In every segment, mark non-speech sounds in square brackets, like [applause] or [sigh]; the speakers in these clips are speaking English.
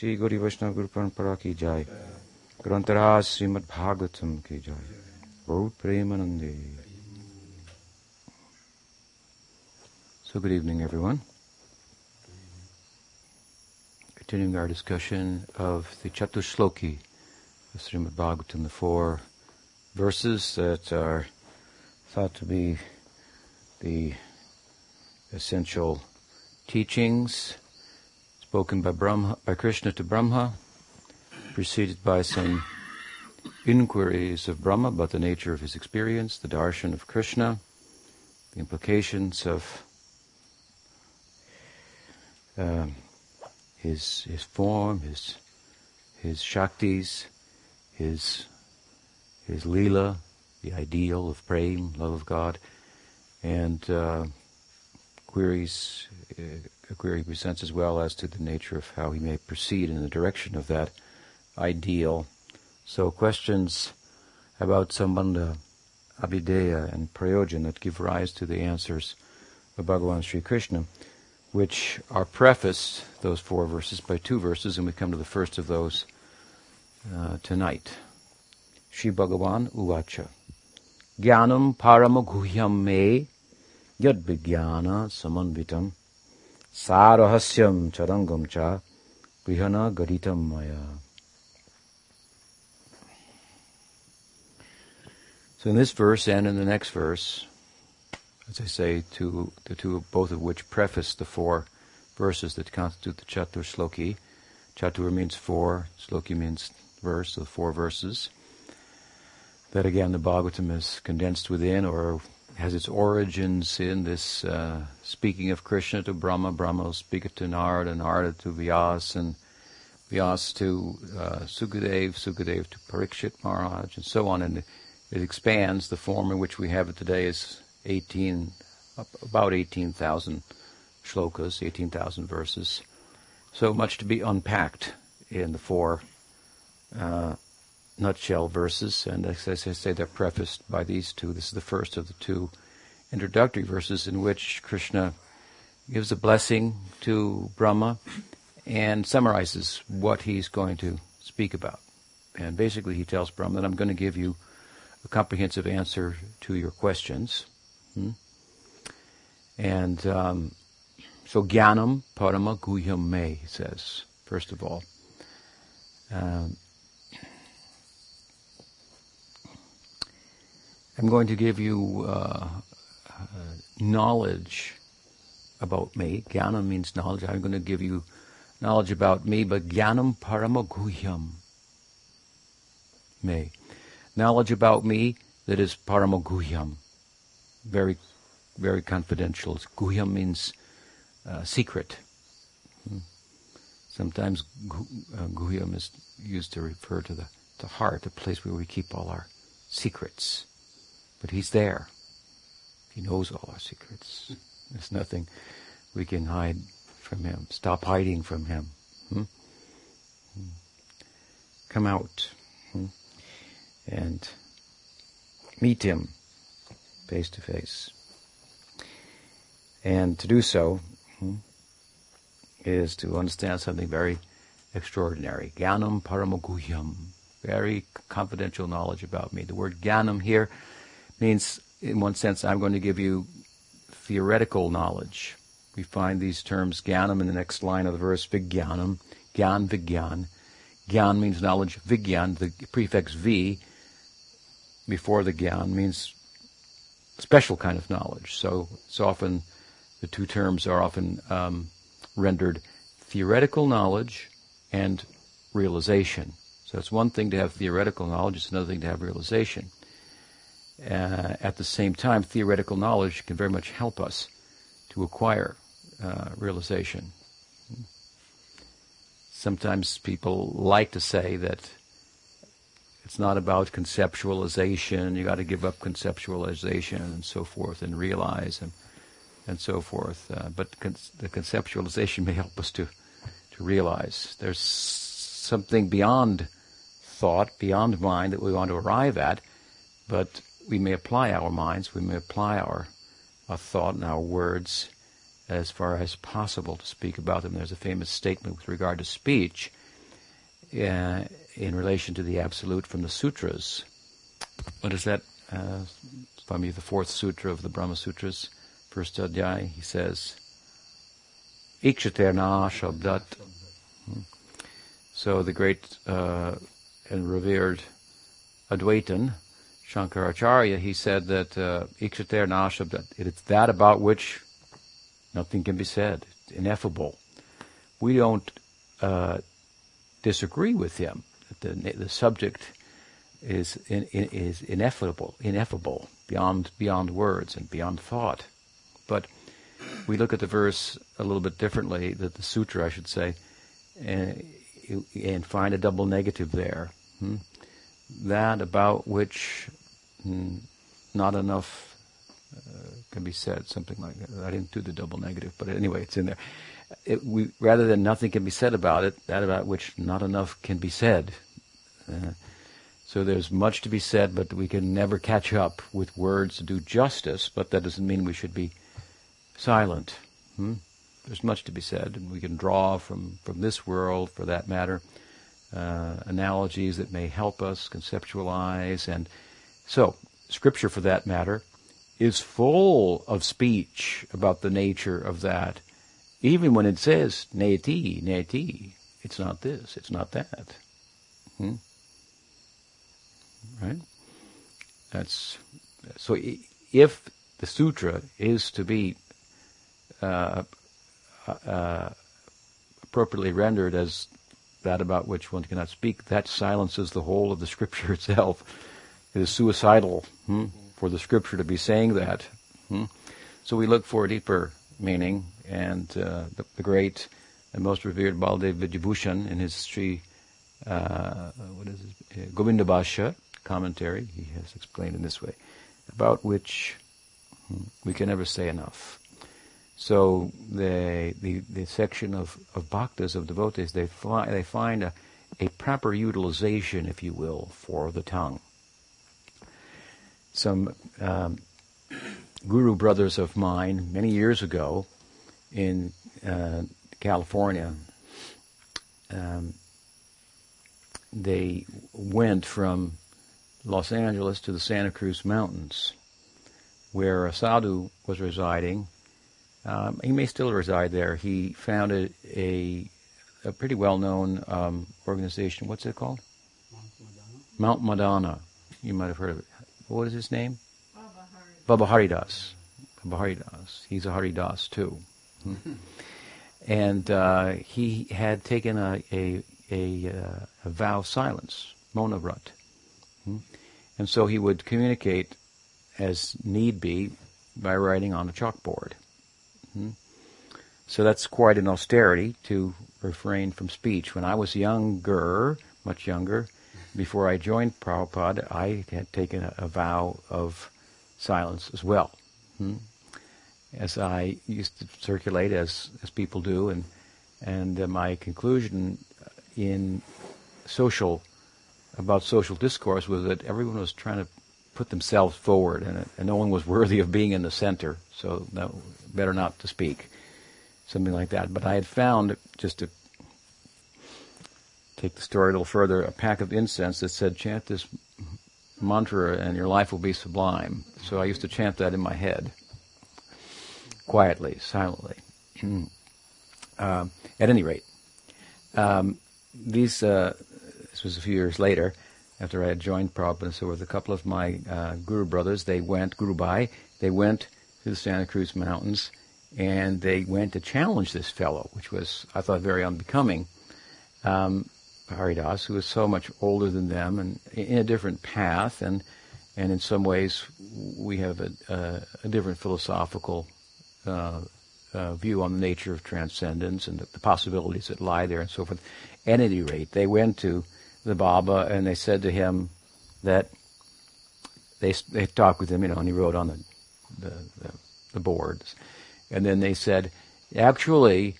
श्री गौरी वैष्णव गुरु परंपरा की जाय ग्रंथराज श्रीमद भागवतम की जाय बहुत प्रेमानंदे So good evening everyone. Continuing our discussion of the Chatushloki of Srimad Bhagavatam, the four verses that are thought to be the essential teachings spoken by Brahma, by Krishna to Brahma, preceded by some inquiries of Brahma about the nature of his experience, the darshan of Krishna, the implications of um, his his form, his his shaktis, his his lila, the ideal of praying, love of God, and uh, queries uh, a query presents as well as to the nature of how he may proceed in the direction of that ideal. So questions about sambandha, abhideya, and prayojan that give rise to the answers of Bhagavan Sri Krishna which are prefaced, those four verses, by two verses, and we come to the first of those uh, tonight. Shri Bhagavan Uvacha. Jnanam paramaguhyam me yad samanvitam So in this verse and in the next verse, as I say, to the two, both of which preface the four verses that constitute the Chatur Shloki. Chatur means four, Shloki means verse, so four verses. That again, the Bhagavatam is condensed within, or has its origins in this uh, speaking of Krishna to Brahma, Brahma will speak it to Narada, Narada to Vyas, and Vyas to uh, Sukadev, Sukadev to Parikshit Maharaj, and so on. And it, it expands. The form in which we have it today is 18, about 18,000 shlokas, 18,000 verses. So much to be unpacked in the four uh, nutshell verses, and as I say, they're prefaced by these two. This is the first of the two introductory verses in which Krishna gives a blessing to Brahma and summarizes what he's going to speak about. And basically, he tells Brahma that I'm going to give you a comprehensive answer to your questions. Hmm? And um, so Gyanam Parama Guhyam Me, he says, first of all. Um, I'm going to give you uh, uh, knowledge about me. Jnana means knowledge. I'm going to give you knowledge about me, but Jnanam Parama Guhyam Me. Knowledge about me that is Parama Guhyam very, very confidential. Guhyam means uh, secret. Hmm. Sometimes uh, guhyam is used to refer to the, the heart, the place where we keep all our secrets. But he's there. He knows all our secrets. [laughs] There's nothing we can hide from him. Stop hiding from him. Hmm? Hmm. Come out hmm? and meet him face to face. And to do so hmm, is to understand something very extraordinary. Gyanam paramaguhyam. Very confidential knowledge about me. The word gyanam here means, in one sense, I'm going to give you theoretical knowledge. We find these terms gyanam in the next line of the verse, vigyanam, gyan vigyan. Gyan means knowledge, vigyan, the prefix v before the gyan means special kind of knowledge. So it's often the two terms are often um, rendered theoretical knowledge and realization. So it's one thing to have theoretical knowledge; it's another thing to have realization. Uh, at the same time, theoretical knowledge can very much help us to acquire uh, realization. Sometimes people like to say that it's not about conceptualization. You got to give up conceptualization and so forth, and realize and and so forth. Uh, but con- the conceptualization [laughs] may help us to to realize there's something beyond thought, beyond mind that we want to arrive at. But we may apply our minds, we may apply our, our thought and our words as far as possible to speak about them. There's a famous statement with regard to speech uh, in relation to the absolute from the sutras. What is that? Uh, from the fourth sutra of the Brahma Sutras, first adhyay, he says, Ikshaterna Shabdat. Hmm. So the great uh, and revered Advaitin, Shankaracharya, he said that uh, Shabdat, it's that about which nothing can be said, it's ineffable. We don't uh, disagree with him. The, the subject is in, is ineffable, ineffable beyond beyond words and beyond thought. But we look at the verse a little bit differently, that the sutra, I should say, and, and find a double negative there. Hmm? That about which hmm, not enough uh, can be said, something like that. I didn't do the double negative, but anyway, it's in there it, we, rather than nothing can be said about it, that about which not enough can be said. Uh, so there's much to be said, but we can never catch up with words to do justice, but that doesn't mean we should be silent. Hmm? There's much to be said, and we can draw from, from this world, for that matter, uh, analogies that may help us conceptualize. And so, Scripture, for that matter, is full of speech about the nature of that even when it says neti, neti, it's not this, it's not that. Hmm? Right? That's so. If the sutra is to be uh, uh, appropriately rendered as that about which one cannot speak, that silences the whole of the scripture [laughs] itself. It is suicidal hmm, for the scripture to be saying that. Hmm? So we look for a deeper meaning and uh, the, the, great and most revered Baldev Vidyabhushan in his Sri uh, what is it, uh, Govinda Bhashya commentary, he has explained in this way, about which hmm, we can never say enough. So the the, the section of, of bhaktas, of devotees, they, fi- they find a, a proper utilization, if you will, for the tongue. Some um, guru brothers of mine many years ago in uh, California. Um, they went from Los Angeles to the Santa Cruz Mountains, where a sadhu was residing. Um, he may still reside there. He founded a, a pretty well-known um, organization. What's it called? Mount Madonna. Mount Madonna. You might have heard of it. What is his name? Baba Haridas. Baba Haridas. He's a Haridas too. Hmm. [laughs] and uh, he had taken a, a, a, uh, a vow of silence, Mauna Vrat. Hmm. And so he would communicate as need be by writing on a chalkboard. Hmm. So that's quite an austerity to refrain from speech. When I was younger, much younger, before I joined Prabhupada, I had taken a, a vow of silence as well. Hmm? As I used to circulate, as as people do, and and uh, my conclusion in social about social discourse was that everyone was trying to put themselves forward, and, and no one was worthy of being in the center. So no, better not to speak, something like that. But I had found just to take the story a little further, a pack of incense that said, "Chant this mantra and your life will be sublime. So I used to chant that in my head, quietly, silently. [clears throat] uh, at any rate, um, these, uh, this was a few years later, after I had joined Prabhupada, so with a couple of my uh, guru brothers, they went, Guru Bhai, they went to the Santa Cruz Mountains, and they went to challenge this fellow, which was, I thought, very unbecoming. Um, Haridas, who was so much older than them and in a different path, and and in some ways we have a, a, a different philosophical uh, uh, view on the nature of transcendence and the, the, possibilities that lie there and so forth. At any rate, they went to the Baba and they said to him that they they talked with him, you know, and he wrote on the the, the, the boards, and then they said, actually.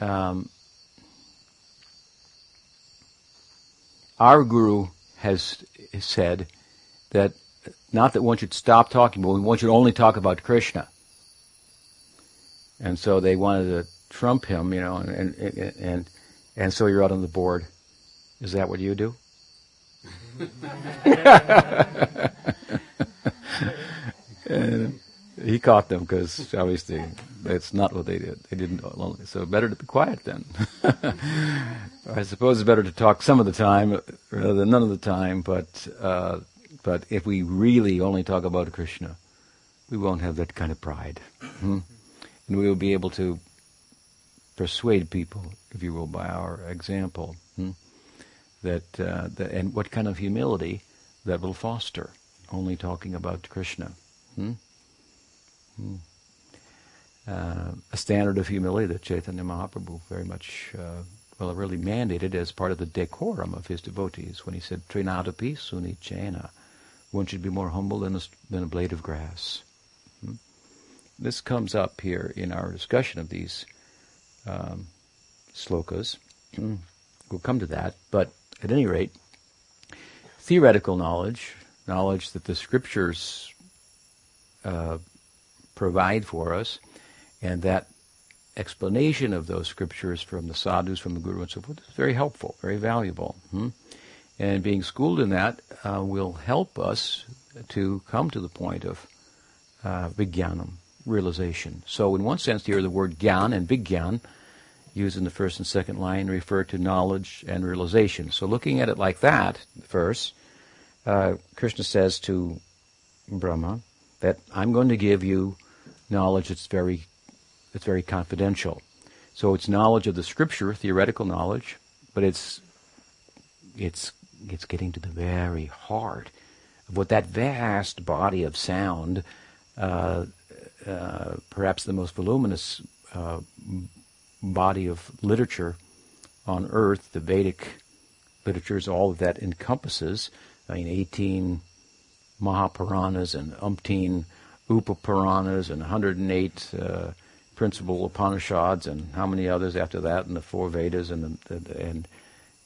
Um, our guru has said that not that one should stop talking, but one should only talk about Krishna. And so they wanted to trump him, you know, and and and, and so he wrote on the board, Is that what you do? [laughs] he caught them because obviously that's not what they did. They didn't. So better to be quiet then. [laughs] I suppose it's better to talk some of the time rather than none of the time. But uh, but if we really only talk about Krishna, we won't have that kind of pride, hmm? and we will be able to persuade people, if you will, by our example. Hmm? That, uh, that and what kind of humility that will foster. Only talking about Krishna. Hmm? Hmm. Uh, a standard of humility that Chaitanya Mahaprabhu very much, uh, well, really mandated as part of the decorum of his devotees when he said, Trinadapi suni chena. One should be more humble than a, than a blade of grass. Hmm? This comes up here in our discussion of these um, slokas. Hmm. we'll come to that, but at any rate, theoretical knowledge, knowledge that the scriptures uh, provide for us, and that explanation of those scriptures from the sadhus, from the guru, and so forth is very helpful, very valuable. Hmm? And being schooled in that uh, will help us to come to the point of uh, vijnanam, realization. So, in one sense, here the word gyan and vigyan, used in the first and second line, refer to knowledge and realization. So, looking at it like that, first, uh, Krishna says to Brahma that I'm going to give you knowledge that's very, that's very confidential. So it's knowledge of the scripture, theoretical knowledge, but it's, it's, it's getting to the very heart of what that vast body of sound, uh, uh, perhaps the most voluminous uh, body of literature on earth, the Vedic literatures, all of that encompasses. I mean, 18 Mahapuranas and umpteen Upapuranas and 108 uh, principal Upanishads and how many others after that, and the four Vedas and the, and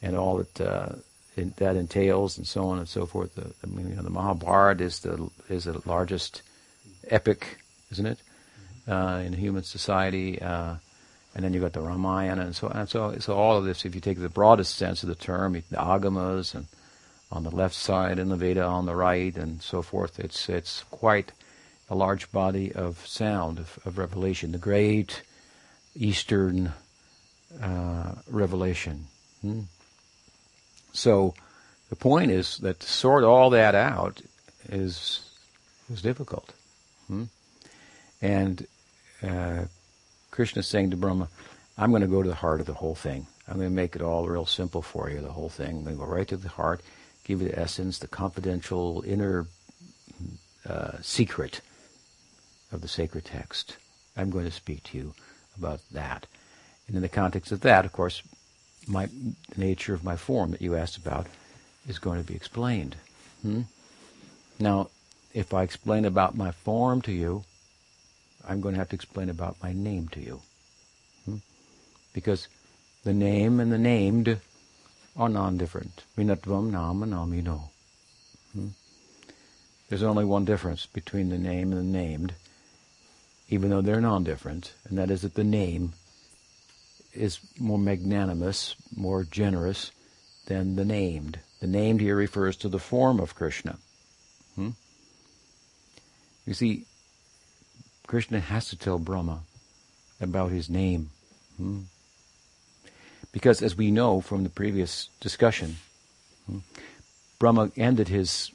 and all that uh, that entails, and so on and so forth. The, I mean, you know, the Mahabharata is the is the largest epic, isn't it, uh, in human society? Uh, and then you've got the Ramayana, and so and so. So all of this, if you take the broadest sense of the term, the Agamas and on the left side and the Veda on the right, and so forth. It's it's quite a large body of sound of, of revelation, the great Eastern uh, revelation. Hmm? So the point is that to sort all that out is is difficult. Hmm? And uh, Krishna is saying to Brahma, I'm going to go to the heart of the whole thing. I'm going to make it all real simple for you, the whole thing. I'm going to go right to the heart, give you the essence, the confidential inner uh, secret of the sacred text. I'm going to speak to you about that. And in the context of that, of course, my the nature of my form that you asked about is going to be explained. Hmm? Now, if I explain about my form to you, I'm going to have to explain about my name to you. Hmm? Because the name and the named are non-different. Vinatvam nama namino. Hmm? There's only one difference between the name and the named, even though they're non-different, and that is that the name is more magnanimous, more generous than the named. The named here refers to the form of Krishna. Hmm? You see, Krishna has to tell Brahma about his name. Hmm? Because as we know from the previous discussion, hmm, Brahma ended his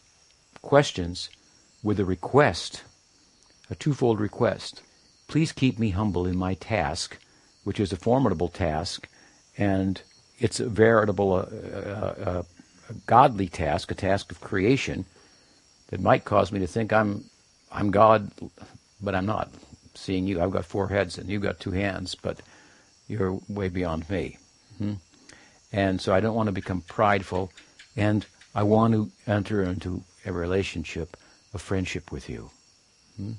questions with a request a twofold request. Please keep me humble in my task, which is a formidable task, and it's a veritable, uh, uh, uh, a godly task, a task of creation that might cause me to think I'm, I'm God, but I'm not. Seeing you, I've got four heads and you've got two hands, but you're way beyond me. Hmm? And so I don't want to become prideful, and I want to enter into a relationship, a friendship with you. Hmm?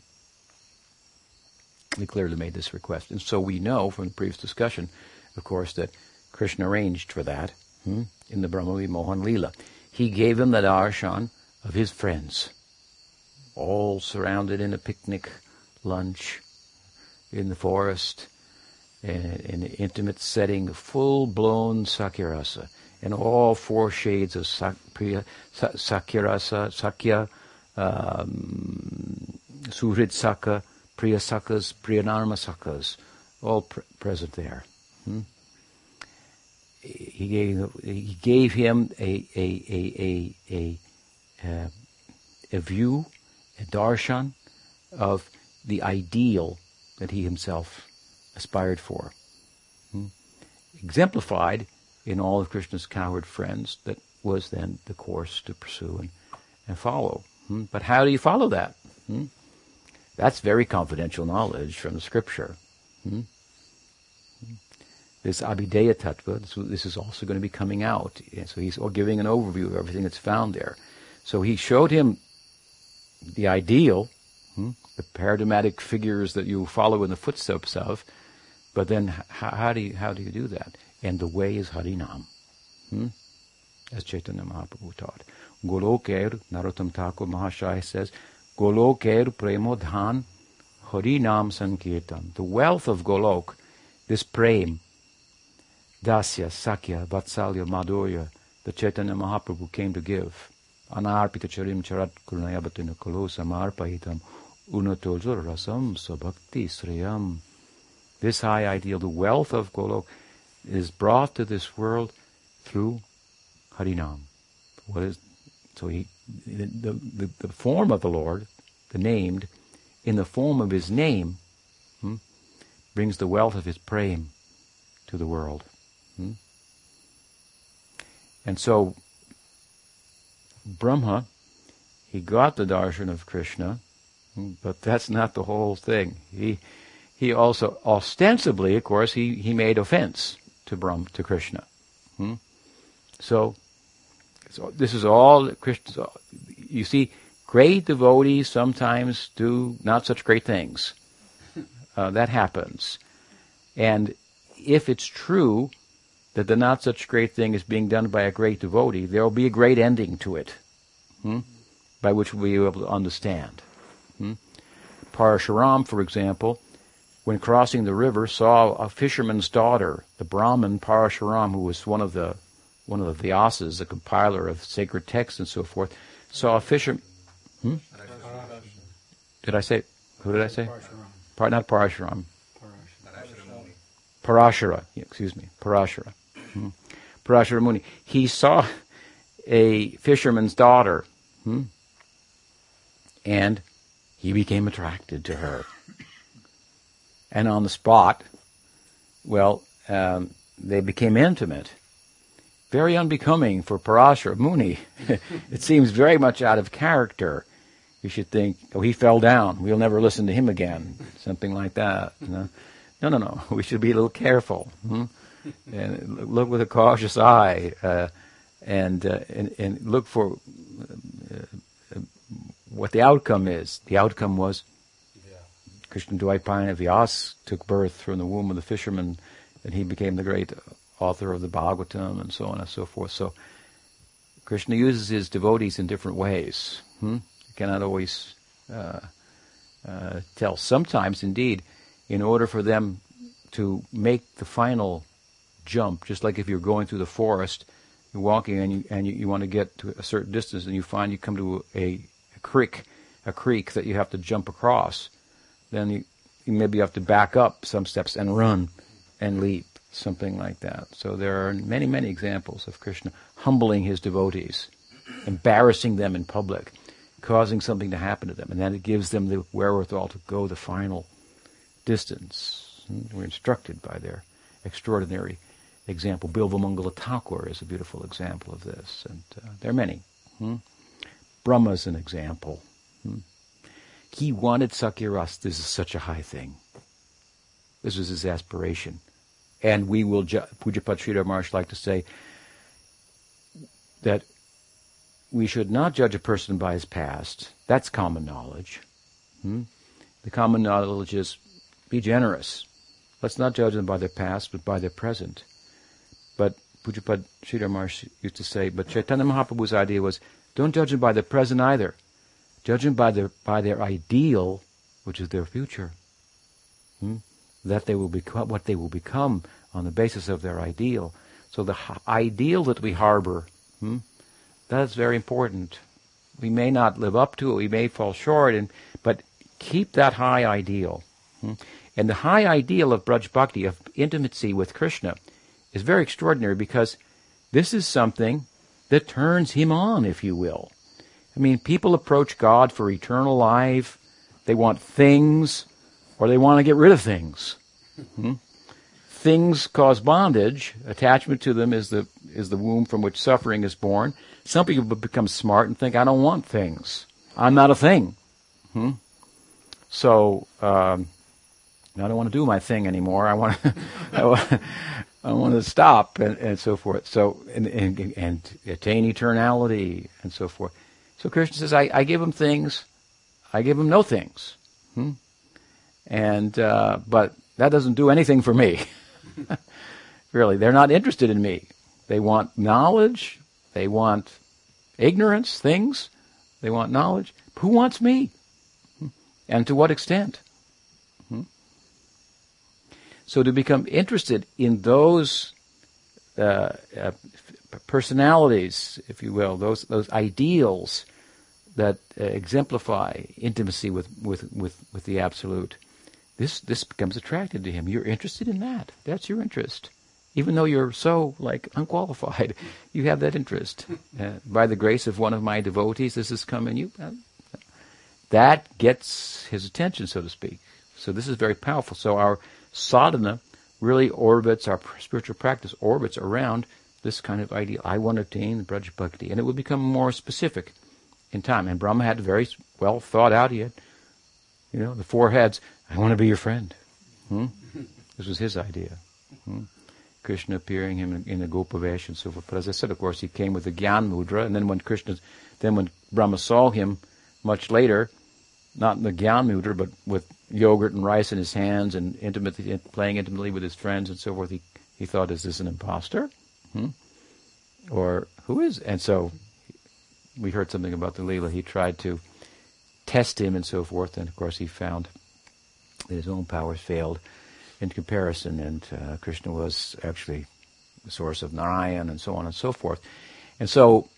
He clearly made this request. And so we know from the previous discussion, of course, that Krishna arranged for that hmm, in the Brahma Mohan Lila. He gave him the darshan of his friends, all surrounded in a picnic lunch in the forest, in, an intimate setting, full blown sakyarasa. and all four shades of sak, priya, sakyarasa, sakya, um, suhrid saka, priya sakas, priyanarma sakas, all pr- present there. Hmm? He gave he gave him a a a a a, a view, a darshan of the ideal that he himself aspired for. Hmm? Exemplified in all of Krishna's cowherd friends, that was then the course to pursue and, and follow. Hmm? But how do you follow that? Hmm? That's very confidential knowledge from the scripture. Hmm? This Abhideya Tattva, this, this is also going to be coming out. So he's giving an overview of everything that's found there. So he showed him the ideal, hmm, the paradigmatic figures that you follow in the footsteps of, but then how, how, do you how do you do that? And the way is Harinam, hmm? as Chaitanya Mahaprabhu taught. Goloker, Narottam Thakur Mahashaya says, Goloker Premodhan Harinam Sankirtan. The wealth of Golok, this prem, Dasya, Sakya, Vatsalya, Madhurya, the Chaitanya Mahaprabhu came to give. Anarpita charim charat kurunayabatina kolosa marpahitam unatolzur rasam sabhakti sriyam. This high ideal, the wealth of Golok, is brought to this world through Harinam. What is so he the, the, the form of the Lord, the named, in the form of his name, hmm, brings the wealth of his prem to the world. Hmm? And so Brahma, he got the darshan of Krishna, hmm, but that's not the whole thing. He he also ostensibly, of course, he, he made offense to Brahm to Krishna. Hmm? So, so this is all Krishna. You see, great devotees sometimes do not such great things. [laughs] Uh, that happens, and if it's true that the not such great thing is being done by a great devotee, there will be a great ending to it, hmm? by which we'll be able to understand. Hmm? Parashuram, for example, when crossing the river, saw a fisherman's daughter, the Brahmin Parashuram, who was one of the one of the Vyasas, the compiler of sacred texts and so forth, saw a fisherman. Hmm? Did I say? Who did I say? Par, not Parashuram. Parashara. excuse me. Parashara. Hmm? Parashara Muni. He saw a fisherman's daughter, hmm? and he became attracted to her and on the spot, well, um, they became intimate. Very unbecoming for Parashara Muni. [laughs] it seems very much out of character. You should think, oh, he fell down. We'll never listen to him again. Something like that. You know? No, no, no. [laughs] We should be a little careful. Hmm? and look with a cautious eye uh, and, uh, and, and look for uh, what the outcome is. The outcome was Krishna Dvaipayana Vyas took birth from the womb of the fisherman, and he became the great author of the Bhagavatam and so on and so forth. So Krishna uses his devotees in different ways. Hmm? You cannot always uh, uh, tell. Sometimes, indeed, in order for them to make the final jump, just like if you're going through the forest, you're walking and you and you, you want to get to a certain distance, and you find you come to a, a creek, a creek that you have to jump across then you, you maybe have to back up some steps and run and leap, something like that. So there are many, many examples of Krishna humbling his devotees, embarrassing them in public, causing something to happen to them, and then it gives them the wherewithal to go the final distance. We're instructed by their extraordinary example. Bilvamangala Thakur is a beautiful example of this, and uh, there are many. Hmm? Brahma is an example. Hmm? He wanted Sakyaras. This is such a high thing. This was his aspiration. And we will, ju- Pujapad Sridhar Maharaj like to say that we should not judge a person by his past. That's common knowledge. Hmm? The common knowledge is be generous. Let's not judge them by their past, but by their present. But Pujapad Sridhar Maharaj used to say, but Chaitanya Mahaprabhu's idea was, don't judge them by their present either. Judge them by their, by their ideal, which is their future. Hmm? That they will become, what they will become on the basis of their ideal. So the ideal that we harbor, hmm, that's very important. We may not live up to it, we may fall short, and, but keep that high ideal. Hmm? And the high ideal of Braj Bhakti, of intimacy with Krishna, is very extraordinary because this is something that turns him on, if you will. I mean, people approach God for eternal life. They want things, or they want to get rid of things. Hmm? Things cause bondage. Attachment to them is the is the womb from which suffering is born. Some people become smart and think, "I don't want things. I'm not a thing." Hmm? So um, I don't want to do my thing anymore. I want to, [laughs] I want, to stop and, and so forth. So and, and, and attain eternality and so forth. So Krishna says, I, I give them things, I give them no things. Hmm? And uh, but that doesn't do anything for me. [laughs] really, they're not interested in me. They want knowledge. They want ignorance, things. They want knowledge. Who wants me? And to what extent? Hmm? So to become interested in those uh, uh, personalities, if you will, those those ideals that uh, exemplify intimacy with, with, with, with the absolute, this this becomes attracted to him. You're interested in that. That's your interest. Even though you're so like unqualified, [laughs] you have that interest. [laughs] Uh, by the grace of one of my devotees, this has come in you. Uh, that gets his attention, so to speak. So this is very powerful. So our sadhana really orbits, our spiritual practice orbits around this kind of ideal. I want to attain the Braj Bhakti. And it will become more specific in time. And Brahma had very well thought out. He had, you know, the four heads. I want to be your friend. Hmm? This was his idea. Hmm? Krishna appearing him in, a Gopavesh and so forth. But as I said, of course, he came with the Gyan Mudra, and then when Krishna, then when Brahma saw him much later, not in the Gyan Mudra, but with yogurt and rice in his hands and intimately playing intimately with his friends and so forth, he, he thought, is this an impostor? Hmm? Or who is? And so we heard something about the Leela. He tried to test him and so forth, and of course he found his own powers failed in comparison, and uh, Krishna was actually the source of Narayan and so on and so forth. And so,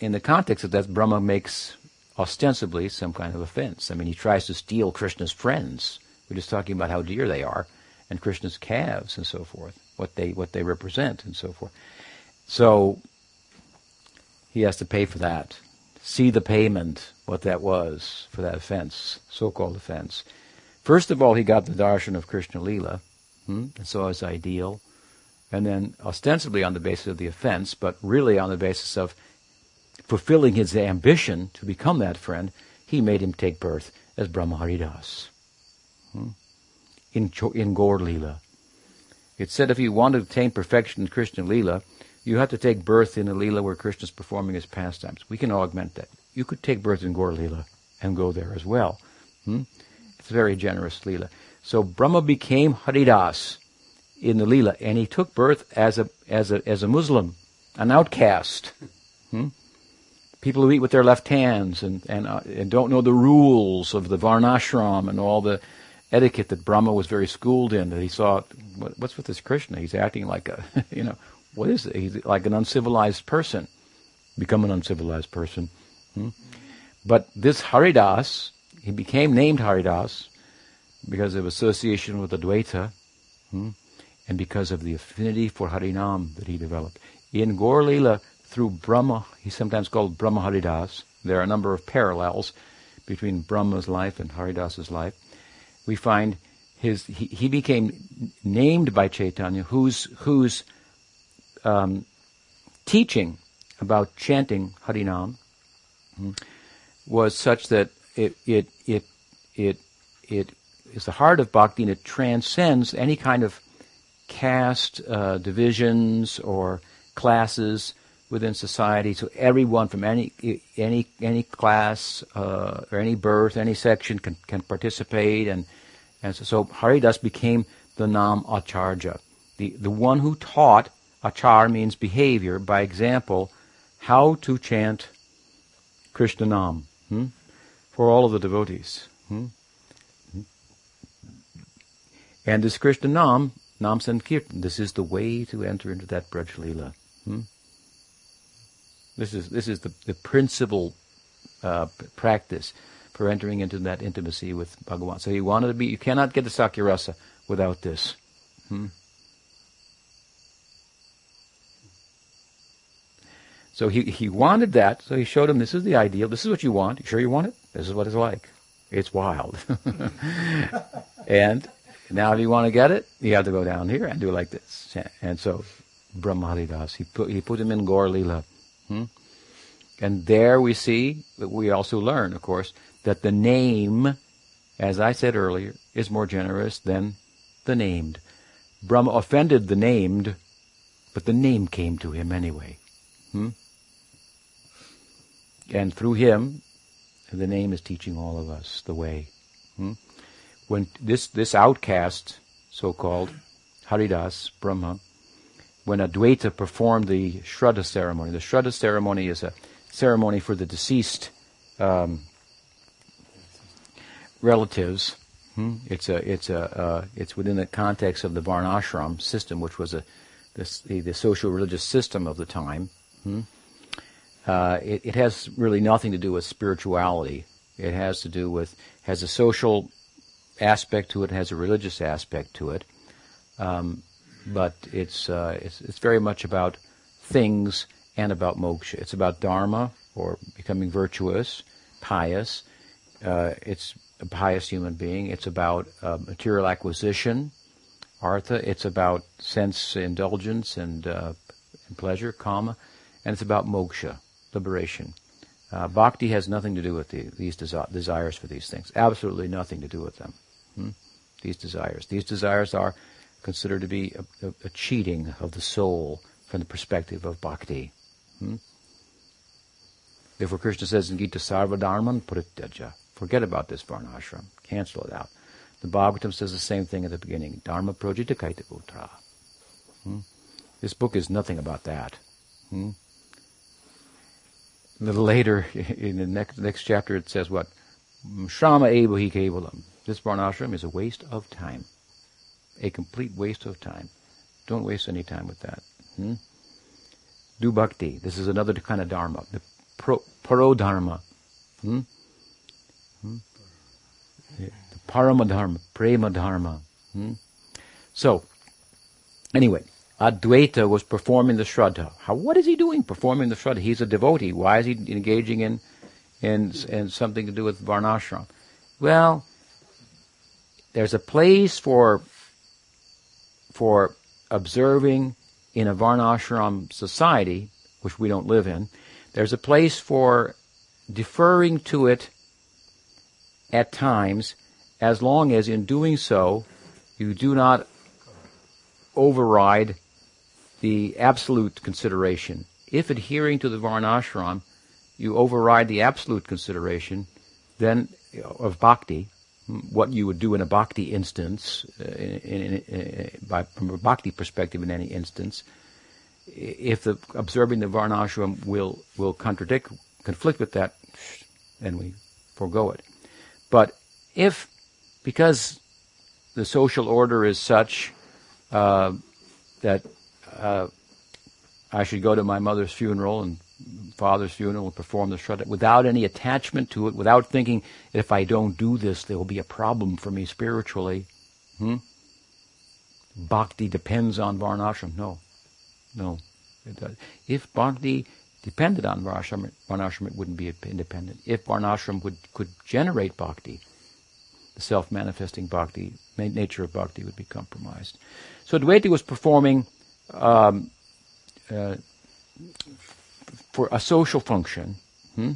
in the context of that, Brahma makes ostensibly some kind of offense. I mean, he tries to steal Krishna's friends. We're just talking about how dear they are, and Krishna's calves and so forth, what they what they represent and so forth. So he has to pay for that. See the payment, what that was for that offense, so-called offense. First of all, he got the darshan of Krishna Lila, hmm, and saw his ideal, and then ostensibly on the basis of the offense, but really on the basis of fulfilling his ambition to become that friend, he made him take birth as Brahmaharidas hmm, in, in Gaur Lila. It said if you want to attain perfection in Krishna Lila, you have to take birth in a Leela where Krishna is performing his pastimes. We can augment that. You could take birth in Gaur Leela and go there as well. Hmm? Very generous Leela. So Brahma became Haridas in the Leela, and he took birth as a as a as a Muslim, an outcast. Hmm? People who eat with their left hands and and, uh, and don't know the rules of the varnashram and all the etiquette that Brahma was very schooled in. That he saw, what, what's with this Krishna? He's acting like a [laughs] you know what is it? He's like an uncivilized person. Become an uncivilized person. Hmm? But this Haridas, he became named Haridas because of association with Advaita hmm? and because of the affinity for Harinam that he developed. In Gaur through Brahma, he's sometimes called Brahma Haridas. There are a number of parallels between Brahma's life and Haridas's life. We find his he, he became named by Chaitanya, whose whose um, teaching about chanting Harinam hmm, was such that it it it it it is the heart of bhakti and it transcends any kind of caste uh, divisions or classes within society. So everyone from any any any class uh, or any birth, any section can can participate, and and so, so Haridas became the Nam Acharya, the the one who taught Achar means behavior, by example, how to chant Krishna Nam hmm? For all of the devotees. Hmm? And this Krishna Nam Nam Sankirtan. This is the way to enter into that Braj Leela. Hmm? This is this is the, the principal uh, practice for entering into that intimacy with Bhagavan. So he wanted to be. You cannot get the Sakyarasa without this. Hmm? So he, he wanted that, so he showed him this is the ideal, this is what you want. You sure you want it? This is what it's like. It's wild. [laughs] and now if you want to get it, you have to go down here and do like this. And so Brahmaridas, he put he put him in Gaur. Hmm? And there we see, we also learn, of course, that the name, as I said earlier, is more generous than the named. Brahma offended the named, but the name came to him anyway. Hmm? And through him, the name is teaching all of us the way. Hmm? When this, this outcast, so-called, Haridas, Brahma, when Advaita performed the Shraddha ceremony, the Shraddha ceremony is a ceremony for the deceased um, relatives. Hmm? It's a, it's a, uh, it's within the context of the Varnashram system, which was a, the, the social religious system of the time. Hmm? Uh, it, it, has really nothing to do with spirituality. It has to do with has a social aspect to it, has a religious aspect to it, um, but it's, uh, it's it's very much about things and about moksha. It's about dharma or becoming virtuous, pious. Uh, it's a pious human being. It's about uh, material acquisition, artha. It's about sense indulgence and, uh, and pleasure, kama, and it's about moksha liberation. Uh, bhakti has nothing to do with the, these desi- desires for these things. Absolutely nothing to do with them. Hmm? These desires. These desires are considered to be a, a, a, cheating of the soul from the perspective of bhakti. Hmm? Therefore, Krishna says in Gita, Sarva Dharman Parityajya. Forget about this varnashram. Cancel it out. The Bhagavatam says the same thing at the beginning. Dharma projita kaita. Hmm? This book is nothing about that. Hmm? A little later, in the next next chapter, it says what? Shrama evahi kevalam. This varnashram is a waste of time. A complete waste of time. Don't waste any time with that. Hmm? Do bhakti. This is another kind of dharma. The pro, parodharma. Hmm? Hmm? The paramadharma, prema dharma. Hmm? So, anyway, Advaita was performing the Shraddha. How, what is he doing performing the Shraddha? He's a devotee. Why is he engaging in, in, in something to do with Varnashram? Well, there's a place for, for observing in a Varnashram society, which we don't live in. There's a place for deferring to it at times, as long as in doing so, you do not override the absolute consideration. If adhering to the Varnashram, you override the absolute consideration, then of bhakti, what you would do in a bhakti instance, uh, in, in, in, by, from a bhakti perspective in any instance, if the observing the varnashram will will contradict, conflict with that, then we forego it. But if, because the social order is such uh, that uh, I should go to my mother's funeral and father's funeral and perform the shraddha without any attachment to it, without thinking if I don't do this, there will be a problem for me spiritually. Hmm? Bhakti depends on Varnashram. No, no. If Bhakti depended on Varnashram, Varnashram it wouldn't be independent. If Varnashram would, could generate Bhakti, the self-manifesting Bhakti, nature of Bhakti would be compromised. So Advaita was performing um, uh, for a social function hmm,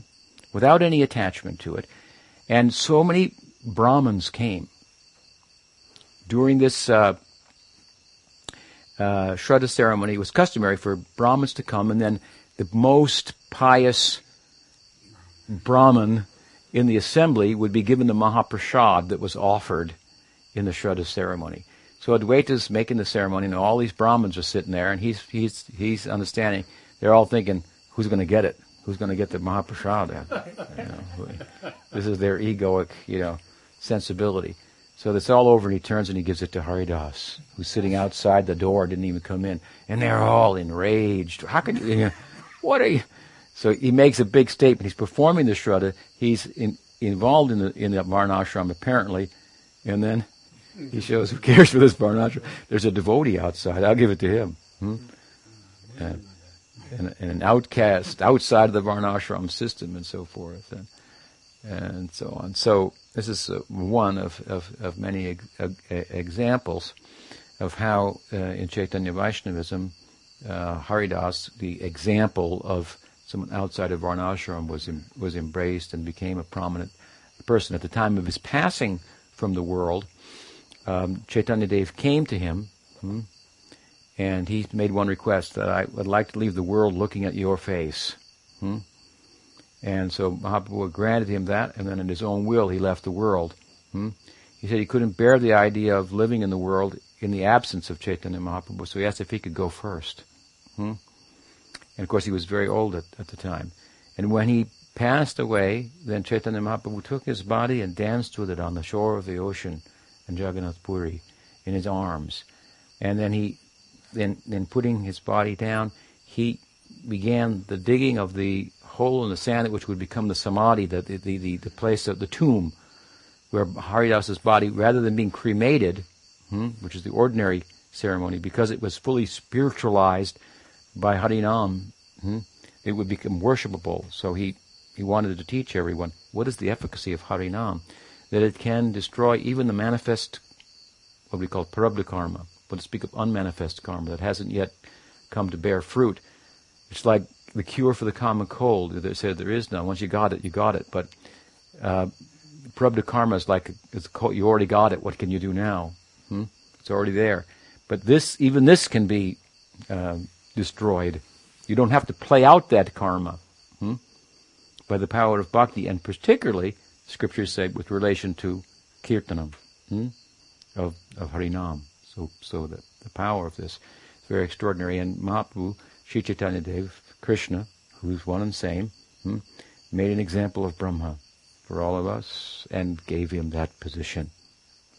without any attachment to it. And so many Brahmins came during this uh, uh, Shraddha ceremony. It was customary for Brahmins to come, and then the most pious Brahmin in the assembly would be given the Mahaprasad that was offered in the Shraddha ceremony. So Advaita's making the ceremony, and all these Brahmins are sitting there, and he's he's he's understanding. They're all thinking, "Who's going to get it? Who's going to get the Mahaprasad?" [laughs] You know, this is their egoic, you know, sensibility. So that's all over, and he turns and he gives it to Haridas, who's sitting outside the door, didn't even come in, and they're all enraged. How could you? you know, what are you? So he makes a big statement. He's performing the Shraddha. He's in, involved in the in the Varnashram apparently, and then he shows who cares for this Varnashram. There's a devotee outside. I'll give it to him. Hmm? And, and, and, an outcast outside of the Varnashram system and so forth, and, and so on. So this is uh, one of, of, of many ex- examples of how uh, in Chaitanya Vaishnavism, uh, Haridas, the example of someone outside of Varnashram was em- was embraced and became a prominent person. At the time of his passing from the world, um, Chaitanya Dev came to him, hmm, and he made one request that I would like to leave the world looking at your face. Hmm? And so Mahaprabhu granted him that, and then in his own will he left the world. Hmm? He said he couldn't bear the idea of living in the world in the absence of Chaitanya Mahaprabhu, so he asked if he could go first. Hmm? And of course, he was very old at, at the time. And when he passed away, then Chaitanya Mahaprabhu took his body and danced with it on the shore of the ocean in Jagannath Puri in his arms. And then he, then, then putting his body down, he began the digging of the hole in the sand which would become the samadhi, the, the, the, the place of the tomb, where Haridas's body, rather than being cremated, hmm, which is the ordinary ceremony, because it was fully spiritualized by Harinam, hmm, it would become worshipable. So he, he wanted to teach everyone what is the efficacy of Harinam, that it can destroy even the manifest, what we call prarabdha karma, but to speak of unmanifest karma that hasn't yet come to bear fruit. It's like the cure for the common cold. They said there is none. Once you got it, you got it. But uh, karma is like you already got it. What can you do now? Hmm? It's already there. But this, even this, can be uh, destroyed. You don't have to play out that karma hmm? by the power of bhakti, and particularly, scriptures say, with relation to kirtanam hmm? of of harinam. So, so the, the power of this is very extraordinary. And Mahaprabhu, Sri Chaitanya Dev, Krishna, who's one and same, hmm, made an example of Brahma for all of us and gave him that position.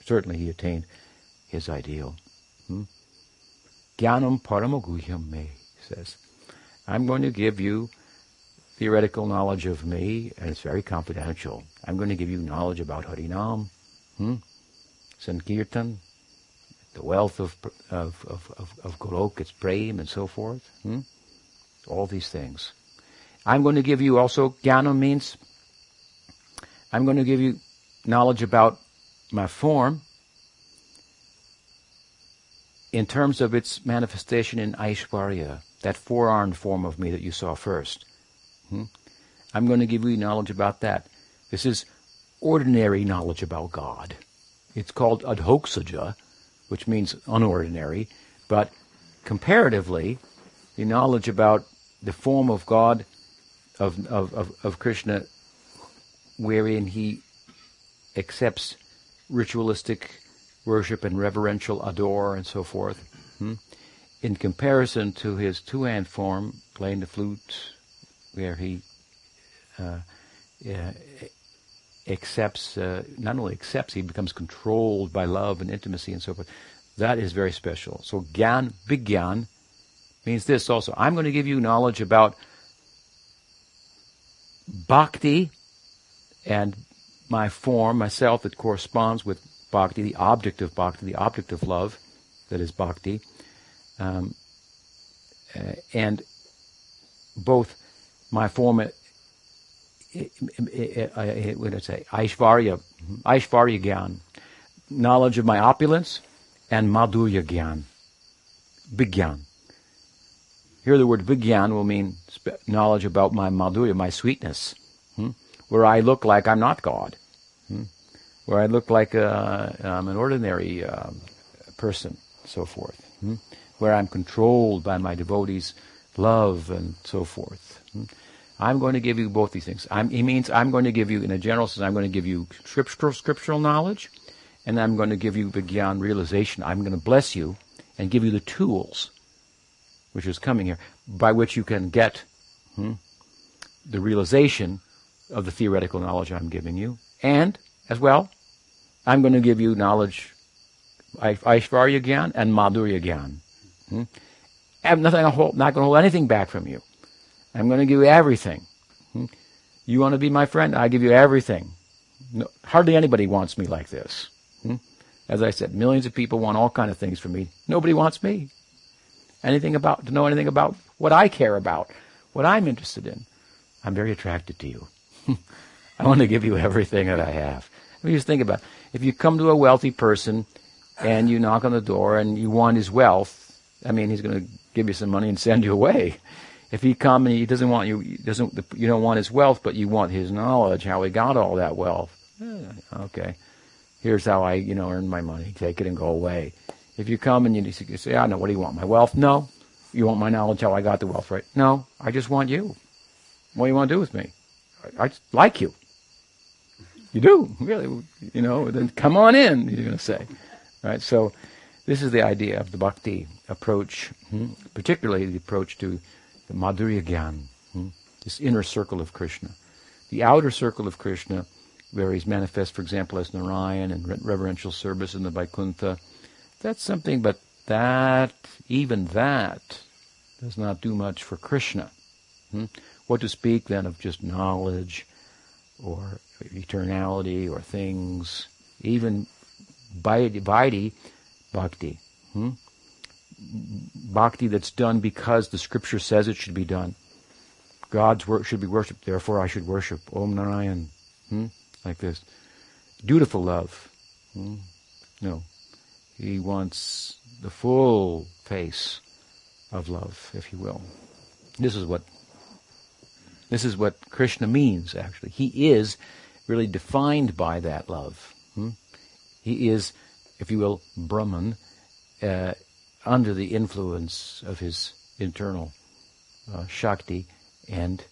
Certainly he attained his ideal. Hmm? Gyanam paramaguhyam me, says. I'm going to give you theoretical knowledge of me, and it's very confidential. I'm going to give you knowledge about Harinam, hmm? Sankirtan, the wealth of of of of, of Golok, its prem, and so forth. Hmm? All these things. I'm going to give you also jnana means I'm going to give you knowledge about my form in terms of its manifestation in Aishwarya, that four-armed form of me that you saw first. Hmm? I'm going to give you knowledge about that. This is ordinary knowledge about God. It's called adhoksaja, which means unordinary, but comparatively, the knowledge about the form of God, of, of, of, of Krishna, wherein he accepts ritualistic worship and reverential adore and so forth, hmm? in comparison to his two-hand form, playing the flute, where he uh, uh, accepts, uh, not only accepts, he becomes controlled by love and intimacy and so forth. That is very special. So gyan, vigyan, means this also. I'm going to give you knowledge about bhakti and my form, myself, that corresponds with bhakti, the object of bhakti, the object of love, that is bhakti. Um, uh, and both my form, uh, what did I say, Aishvarya, Aishvarya Gyan, knowledge of my opulence, and Madhurya Gyan, Vigyan. Here the word Vigyan will mean knowledge about my Madhurya, my sweetness, hmm? where I look like I'm not God, hmm? where I look like I'm an ordinary uh, person, so forth, hmm? where I'm controlled by my devotees' love and so forth. I'm going to give you both these things. I'm, he means I'm going to give you, in a general sense, I'm going to give you scriptural, scriptural knowledge, and I'm going to give you Vigyan realization. I'm going to bless you and give you the tools, which is coming here, by which you can get hmm, the realization of the theoretical knowledge I'm giving you, and as well I'm going to give you knowledge, Aishvarya Gyan and Madhurya Gyan. Hmm? I'm not going to hold anything back from you. I'm going to give you everything. Hmm? You want to be my friend? I give you everything. No, hardly anybody wants me like this. Hmm? As I said, millions of people want all kind of things from me. Nobody wants me. Anything about to know anything about what I care about, what I'm interested in. I'm very attracted to you. [laughs] I want to give you everything that I have. Just think about it. if you come to a wealthy person and you knock on the door and you want his wealth. I mean, he's going to give you some money and send you away. If he come and he doesn't want you, doesn't you don't want his wealth, but you want his knowledge, how he got all that wealth. Eh, okay, here's how I, you know, earn my money. Take it and go away. If you come and you say, I know, what do you want? My wealth? No. You want my knowledge, how I got the wealth, right? No. I just want you. What do you want to do with me? I, I like you. You do, really. You know, then come on in, you're going to say. Right? So this is the idea of the bhakti approach, hmm? particularly the approach to the Madhurya Gyan, hmm? this inner circle of Krishna. The outer circle of Krishna, where he's manifest, for example, as Narayan and reverential service in the Vaikuntha, that's something, but that, even that, does not do much for Krishna. Hmm? What to speak then of just knowledge or eternality or things, even Vaidhi bhakti. Hmm? Bhakti that's done because the scripture says it should be done. God's work should be worshipped, therefore I should worship. Om Narayan. Hmm? Like this. Dutiful love. Hmm? No. He wants the full face of love, if you will. This is what this is what Krishna means, actually. He is really defined by that love. Hmm? He is, if you will, Brahman, uh, under the influence of his internal uh, Shakti and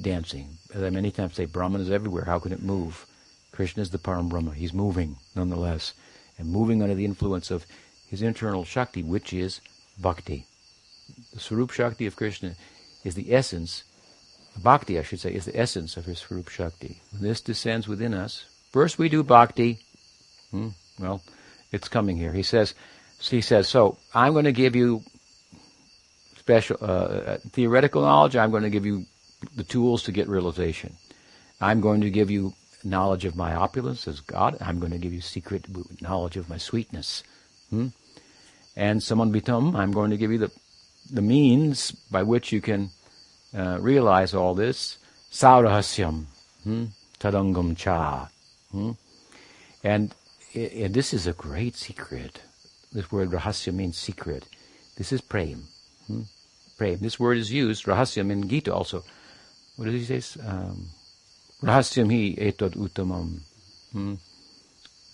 dancing. As I many times say, Brahman is everywhere. How can it move? Krishna is the Param Brahma. He's moving, nonetheless, and moving under the influence of his internal Shakti, which is Bhakti. The Swarup Shakti of Krishna is the essence Bhakti, I should say, is the essence of his Swarup Shakti. When this descends within us, first we do bhakti. Hmm, well, it's coming here. He says, he says, so I'm going to give you special uh, uh, theoretical knowledge. I'm going to give you the tools to get realization. I'm going to give you knowledge of my opulence as God. I'm going to give you secret knowledge of my sweetness. Hmm? And samanvitam, I'm going to give you the the means by which you can uh, realize all this, saurahasyam, hmm? tadangam cha. Hmm? And, and this is a great secret. This word rahasya means secret. This is prem. Hmm? Prem. This word is used, rahasyam, in Gita also. What does he say? Um, rahasyam hi etad uttamam. Hmm?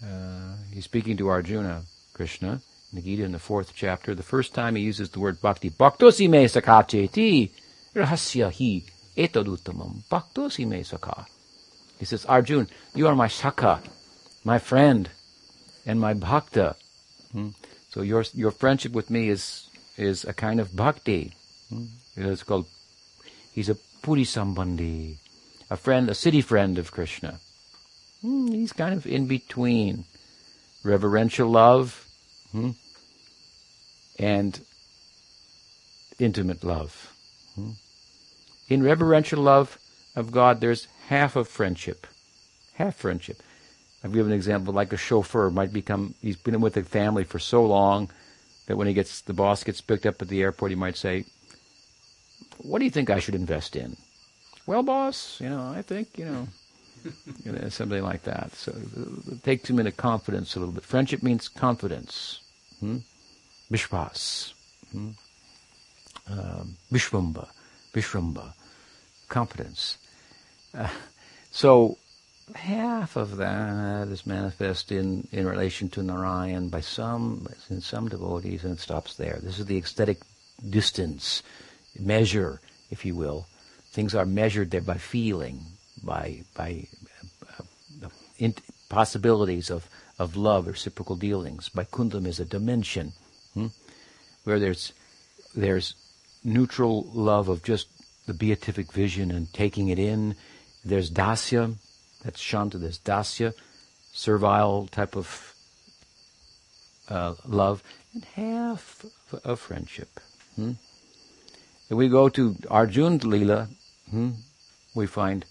Uh, he's speaking to Arjuna, Krishna, in the Gita in the fourth chapter. The first time he uses the word bhakti, bhaktosi me sakacheti. Rahasya hi etaduttamam bhaktosi me sakha. He says, Arjun, you are my shaka, my friend, and my bhakta. Hmm? So your your friendship with me is is a kind of bhakti. Hmm? It's called. He's a puri sambandhi, a friend, a city friend of Krishna. Hmm? He's kind of in between reverential love hmm? and intimate love. Hmm? In reverential love of God, there's half of friendship. Half friendship. I've given an example like a chauffeur might become, he's been with a family for so long that when he gets, the boss gets picked up at the airport, he might say, what do you think I should invest in? Well, boss, you know, I think, you know, [laughs] you know something like that. So it takes him into confidence a little bit. Friendship means confidence. Hmm? Vishwas. Hmm? Um, Vishvamba. Vishramba, competence. Uh, so half of that is manifest in, in relation to Narayan by some in some devotees, and it stops there. This is the aesthetic distance measure, if you will. Things are measured there by feeling, by by uh, uh, possibilities of of love, reciprocal dealings. Vaikuntham is a dimension hmm, where there's there's neutral love of just the beatific vision and taking it in. There's dasya, that's shanta, there's dasya, servile type of uh, love, and half of friendship. Hmm? If we go to Arjun Lila, hmm, we find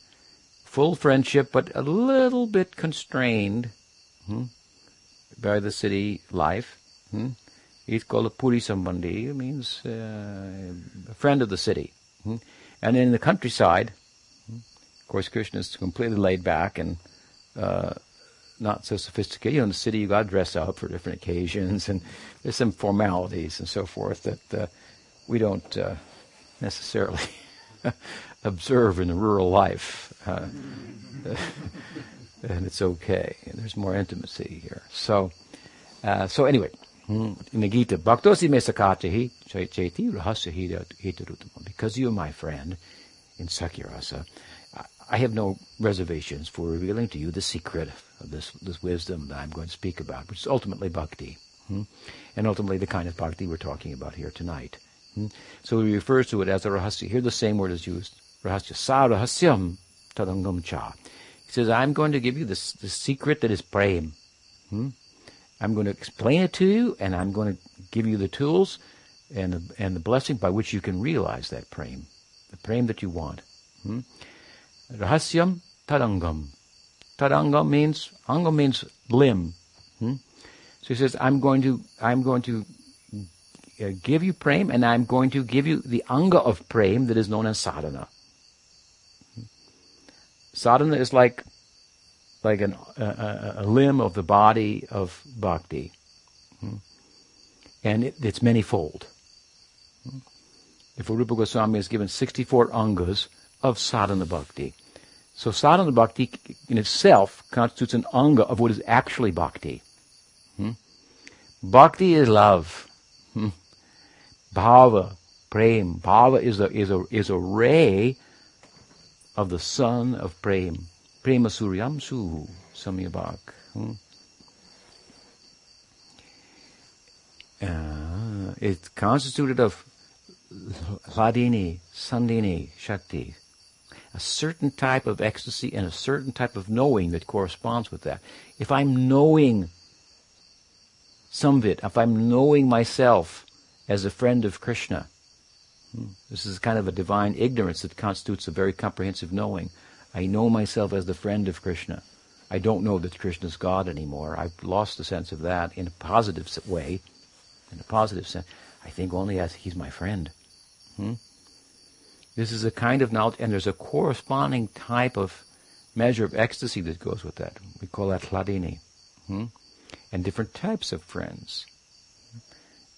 full friendship, but a little bit constrained hmm, by the city life. Hmm? He's called a Puri Sambandhi, means uh, a friend of the city. Hmm? And in the countryside, of course, Krishna is completely laid back and uh, not so sophisticated. You know, in the city, you got to dress up for different occasions, and there's some formalities and so forth that uh, we don't uh, necessarily [laughs] observe in the rural life. Uh, [laughs] and it's okay. There's more intimacy here. So, uh, so anyway, in the Gita, Bhaktosi chaiti Because you my friend in Sakyarasa, I have no reservations for revealing to you the secret of this, this wisdom that I'm going to speak about, which is ultimately bhakti. Hmm? And ultimately the kind of bhakti we're talking about here tonight. Hmm? So he refers to it as a rahasya. Here the same word is used, rahasya. Sa rahasyam tadangam cha. He says, I'm going to give you this, the secret that is prem. Hmm? I'm going to explain it to you, and I'm going to give you the tools and the, and the blessing by which you can realize that prem, the prem that you want. Hmm? Rahasyam tadangam. Tadangam means anga means limb. Hmm? So he says, I'm going to I'm going to uh, give you prem, and I'm going to give you the anga of prem that is known as sadhana. Sadhana is like like an, a, a, limb of the body of bhakti. Hmm? And it, it's manyfold. Hmm? If Rupa Goswami has given 64 angas of sadhana bhakti. So sadhana bhakti in itself constitutes an anga of what is actually bhakti. Hmm? Bhakti is love. Hmm? Bhava, prem. Bhava is a, is a, is a ray of the sun of Prem. Prema Suryam Suhu Samyabhak. Hmm? Uh, it's constituted of Hladini, Sandini, Shakti. A certain type of ecstasy and a certain type of knowing that corresponds with that. If I'm knowing some of it, if I'm knowing myself as a friend of Krishna, this is kind of a divine ignorance that constitutes a very comprehensive knowing. I know myself as the friend of Krishna. I don't know that Krishna is God anymore. I've lost the sense of that in a positive way. In a positive sense, I think only as He's my friend. Hmm? This is a kind of knowledge, and there's a corresponding type of measure of ecstasy that goes with that. We call that hladini. Hmm? And different types of friends.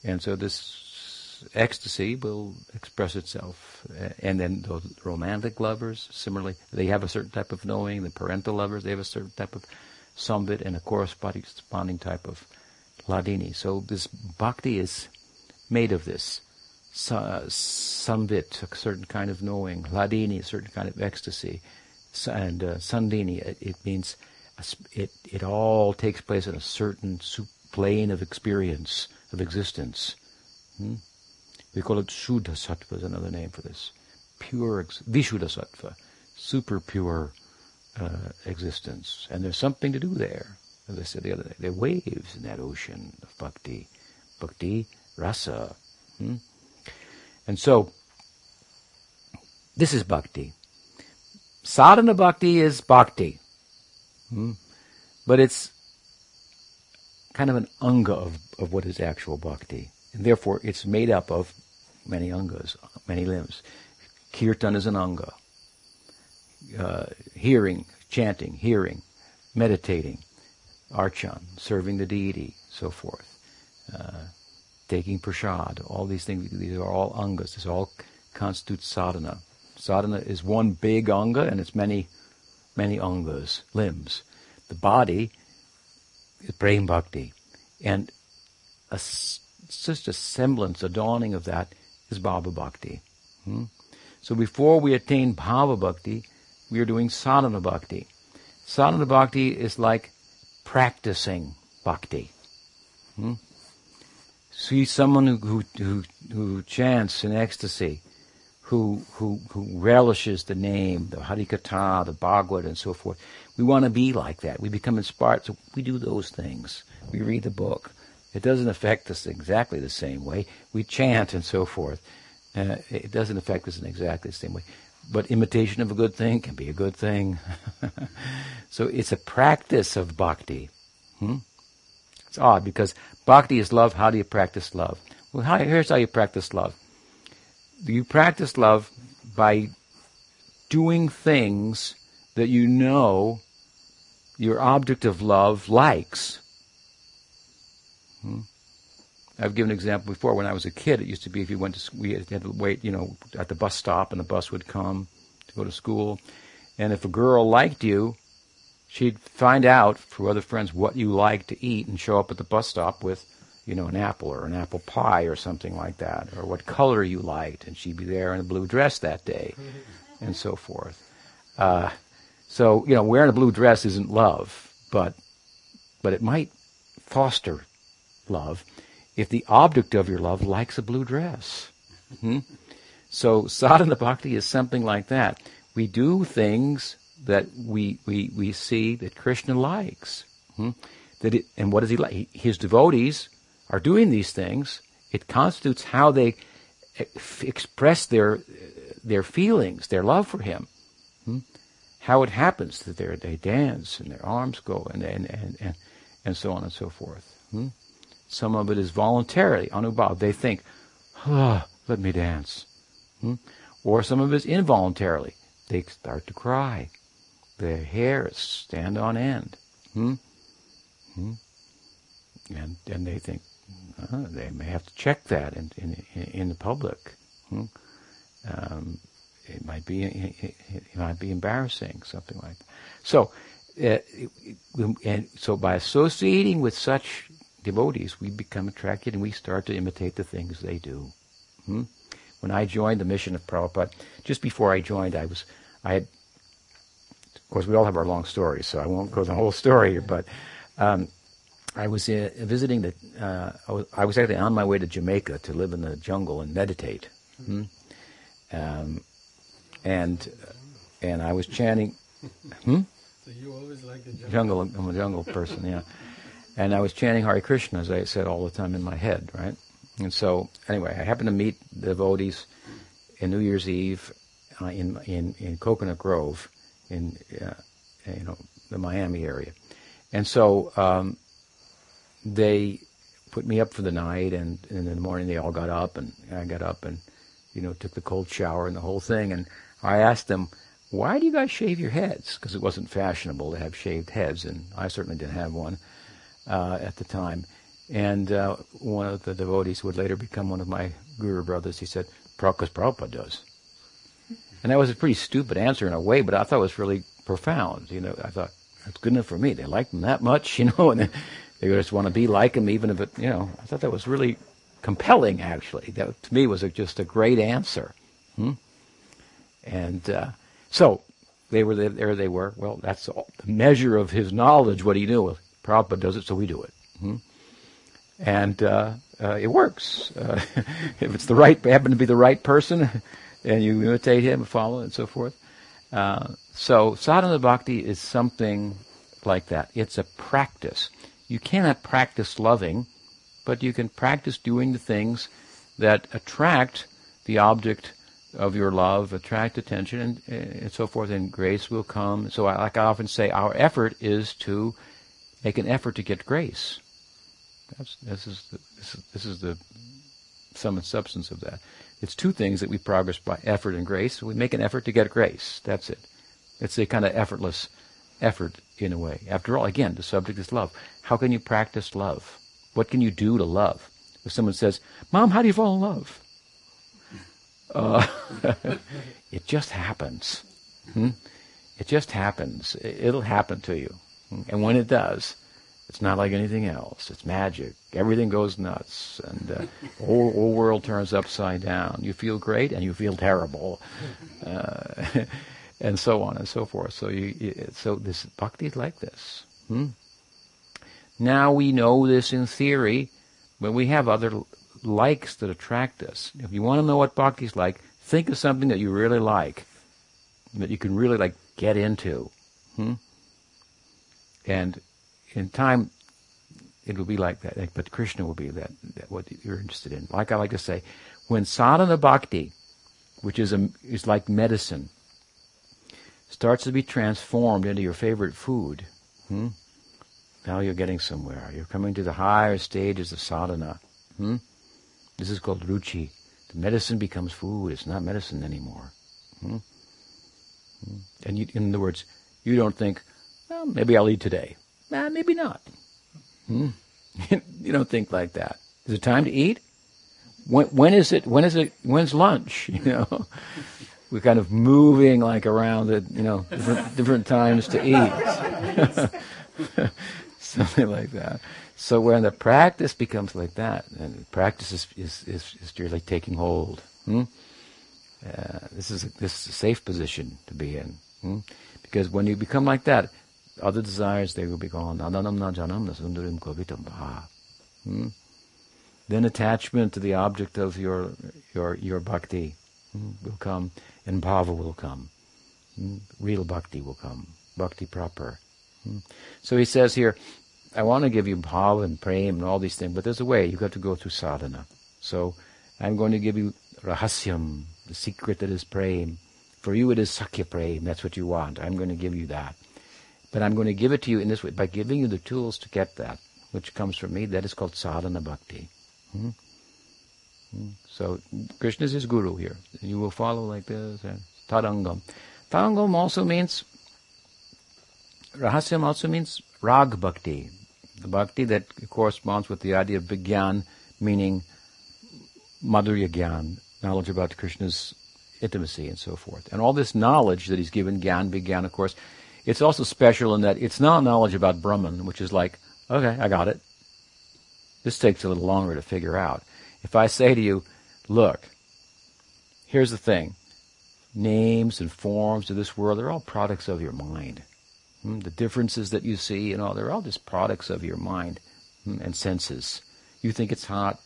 And so this ecstasy will express itself. And then those romantic lovers, similarly, they have a certain type of knowing. The parental lovers, they have a certain type of sambit and a corresponding type of hladini. So this bhakti is made of this. Sambit, a certain kind of knowing. hladini, a certain kind of ecstasy. And uh, sandini, it, it means it, it all takes place in a certain plane of experience, of existence. Hmm? We call it Shuddha Sattva is another name for this. Pure, Vishuddha Sattva, super pure uh, existence. And there's something to do there. As I said the other day, there are waves in that ocean of bhakti. Bhakti, rasa. Hmm? And so, this is bhakti. Sadhana bhakti is bhakti. Hmm? But it's kind of an anga of, of what is actual bhakti. And therefore, it's made up of many angas, many limbs. Kirtan is an anga. Uh, hearing, chanting, hearing, meditating, archan, serving the deity, so forth. Uh, taking prasad, all these things, these are all angas. This all constitutes sadhana. Sadhana is one big anga and it's many, many angas, limbs. The body is prem bhakti. And a just a semblance, a dawning of that is Bhava Bhakti. Hmm? So before we attain Bhava Bhakti, we are doing Sadhana Bhakti. Sadhana Bhakti is like practicing Bhakti. Hmm? See someone who, who, who, who chants in ecstasy, who, who, who relishes the name, the Harikatha, the Bhagavad, and so forth. We want to be like that. We become inspired, so we do those things. We read the book. It doesn't affect us exactly the same way. We chant and so forth. Uh, it doesn't affect us in exactly the same way. But imitation of a good thing can be a good thing. [laughs] so it's a practice of bhakti. Hmm? It's odd because bhakti is love. How do you practice love? Well, how, here's how you practice love. You practice love by doing things that you know your object of love likes. Hmm? I've given an example before. When I was a kid, it used to be if you went to school, we had to wait, you know, at the bus stop, and the bus would come to go to school. And if a girl liked you, she'd find out through other friends what you liked to eat, and show up at the bus stop with, you know, an apple or an apple pie or something like that, or what color you liked, and she'd be there in a blue dress that day, [laughs] and so forth. Uh, so you know, wearing a blue dress isn't love, but but it might foster love if the object of your love likes a blue dress. Hmm? So sadhana bhakti is something like that. We do things that we we, we see that Krishna likes. Hmm? That it, and what does he like? His devotees are doing these things. It constitutes how they express their their feelings, their love for him. Hmm? How it happens that they dance and their arms go and and, and, and, and so on and so forth. Hmm? Some of it is voluntarily, anubhav. They think, oh, let me dance. Hmm? Or some of it is involuntarily. They start to cry. Their hairs stand on end. Hmm? Hmm? And, and they think, oh, they may have to check that in, in, in the public. Hmm? Um, it might be it, it, might be embarrassing, something like that. So, uh, and so by associating with such devotees, we become attracted and we start to imitate the things they do. Hmm? When I joined the mission of Prabhupada, just before I joined, I was, I had, of course, we all have our long stories, so I won't go the whole story but um, I was uh, visiting the, uh, I, was, I, was, actually on my way to Jamaica to live in the jungle and meditate. Hmm? Um, and, and I was chanting, hmm? So you always like the jungle. jungle. I'm a jungle person, yeah. And I was chanting Hare Krishna, as I said all the time in my head, right? And so, anyway, I happened to meet the devotees in New Year's Eve uh, in, in, in Coconut Grove, in, uh, you know, the Miami area. And so, um, they put me up for the night, and, and, in the morning they all got up, and I got up and, you know, took the cold shower and the whole thing. And I asked them, why do you guys shave your heads? Because it wasn't fashionable to have shaved heads, and I certainly didn't have one uh, at the time. And uh, one of the devotees would later become one of my guru brothers. He said, because Prabhupada does. And that was a pretty stupid answer in a way, but I thought it was really profound. You know, I thought, that's good enough for me. They like him that much, [laughs] you know, and they just want to be like him, even if it, you know, I thought that was really compelling, actually. That, to me, was a, just a great answer. Hmm? And uh, so they were there, there they were. Well, that's all, the measure of his knowledge, what he knew. Prabhupada does it, so we do it. Hmm? And uh, uh, it works. Uh, [laughs] if it's the right, happen to be the right person, and you imitate him, follow, and so forth. Uh, so sadhana bhakti is something like that. It's a practice. You cannot practice loving, but you can practice doing the things that attract the object of your love, attract attention, and, and so forth, and grace will come. So, I, like I often say, our effort is to make an effort to get grace. That's, this, is the, this, is, this is the sum and substance of that. It's two things that we progress by effort and grace. We make an effort to get grace. That's it. It's a kind of effortless effort in a way. After all, again, the subject is love. How can you practice love? What can you do to love? If someone says, Mom, how do you fall in love? Uh, [laughs] it just happens. Hmm? It just happens. It'll happen to you. And when it does, it's not like anything else. It's magic. Everything goes nuts, and uh, the whole, whole world turns upside down. You feel great, and you feel terrible, uh, [laughs] and so on and so forth. So, you, so this bhakti is like this. Hmm? Now we know this in theory, but we have other likes that attract us. If you want to know what bhakti is like, Think of something that you really like, that you can really like get into. Hmm? And in time, it will be like that. But Krishna will be that, that what you're interested in. Like I like to say, when sadhana bhakti, which is a, is like medicine, starts to be transformed into your favorite food, hmm? now you're getting somewhere. You're coming to the higher stages of sadhana. Hmm? This is called ruchi. The medicine becomes food. It's not medicine anymore. Hmm? hmm? And you, in other words, you don't think, well, maybe I'll eat today. Nah, maybe not. Hmm? [laughs] you don't think like that. Is it time to eat? When, when is it? When is it? When's lunch? [laughs] You know, we're kind of moving like around at you know different, different times to eat, [laughs] something like that. So when the practice becomes like that, and practice is is, is, is really taking hold. Hmm? Uh, this is a, this is a safe position to be in, hmm? because when you become like that, other desires they will be gone. Hmm? Then attachment to the object of your your your bhakti hmm, will come, and bhava will come. Hmm? Real bhakti will come, bhakti proper. Hmm? So he says here, I want to give you bhava and prem and all these things, but there's a way. You have got to go through sadhana. So I'm going to give you rahasyam, the secret that is prem. For you it is sakya prem. That's what you want. I'm going to give you that. But I'm going to give it to you in this way, by giving you the tools to get that, which comes from me. That is called sadhana bhakti. Hmm? Hmm? So Krishna is his guru here. You will follow like this. And Tadangam. Tadangam also means, rahasyam also means rag bhakti. The bhakti that corresponds with the idea of vigyan, meaning madhurya gyan, knowledge about Krishna's intimacy and so forth. And all this knowledge that he's given, gyan, vigyan, of course, it's also special in that it's not knowledge about Brahman, which is like, okay, I got it. This takes a little longer to figure out. If I say to you, look, here's the thing. Names and forms of this world, they're all products of your mind. Hmm? The differences that you see and all, they're all just products of your mind hmm, and senses. You think it's hot.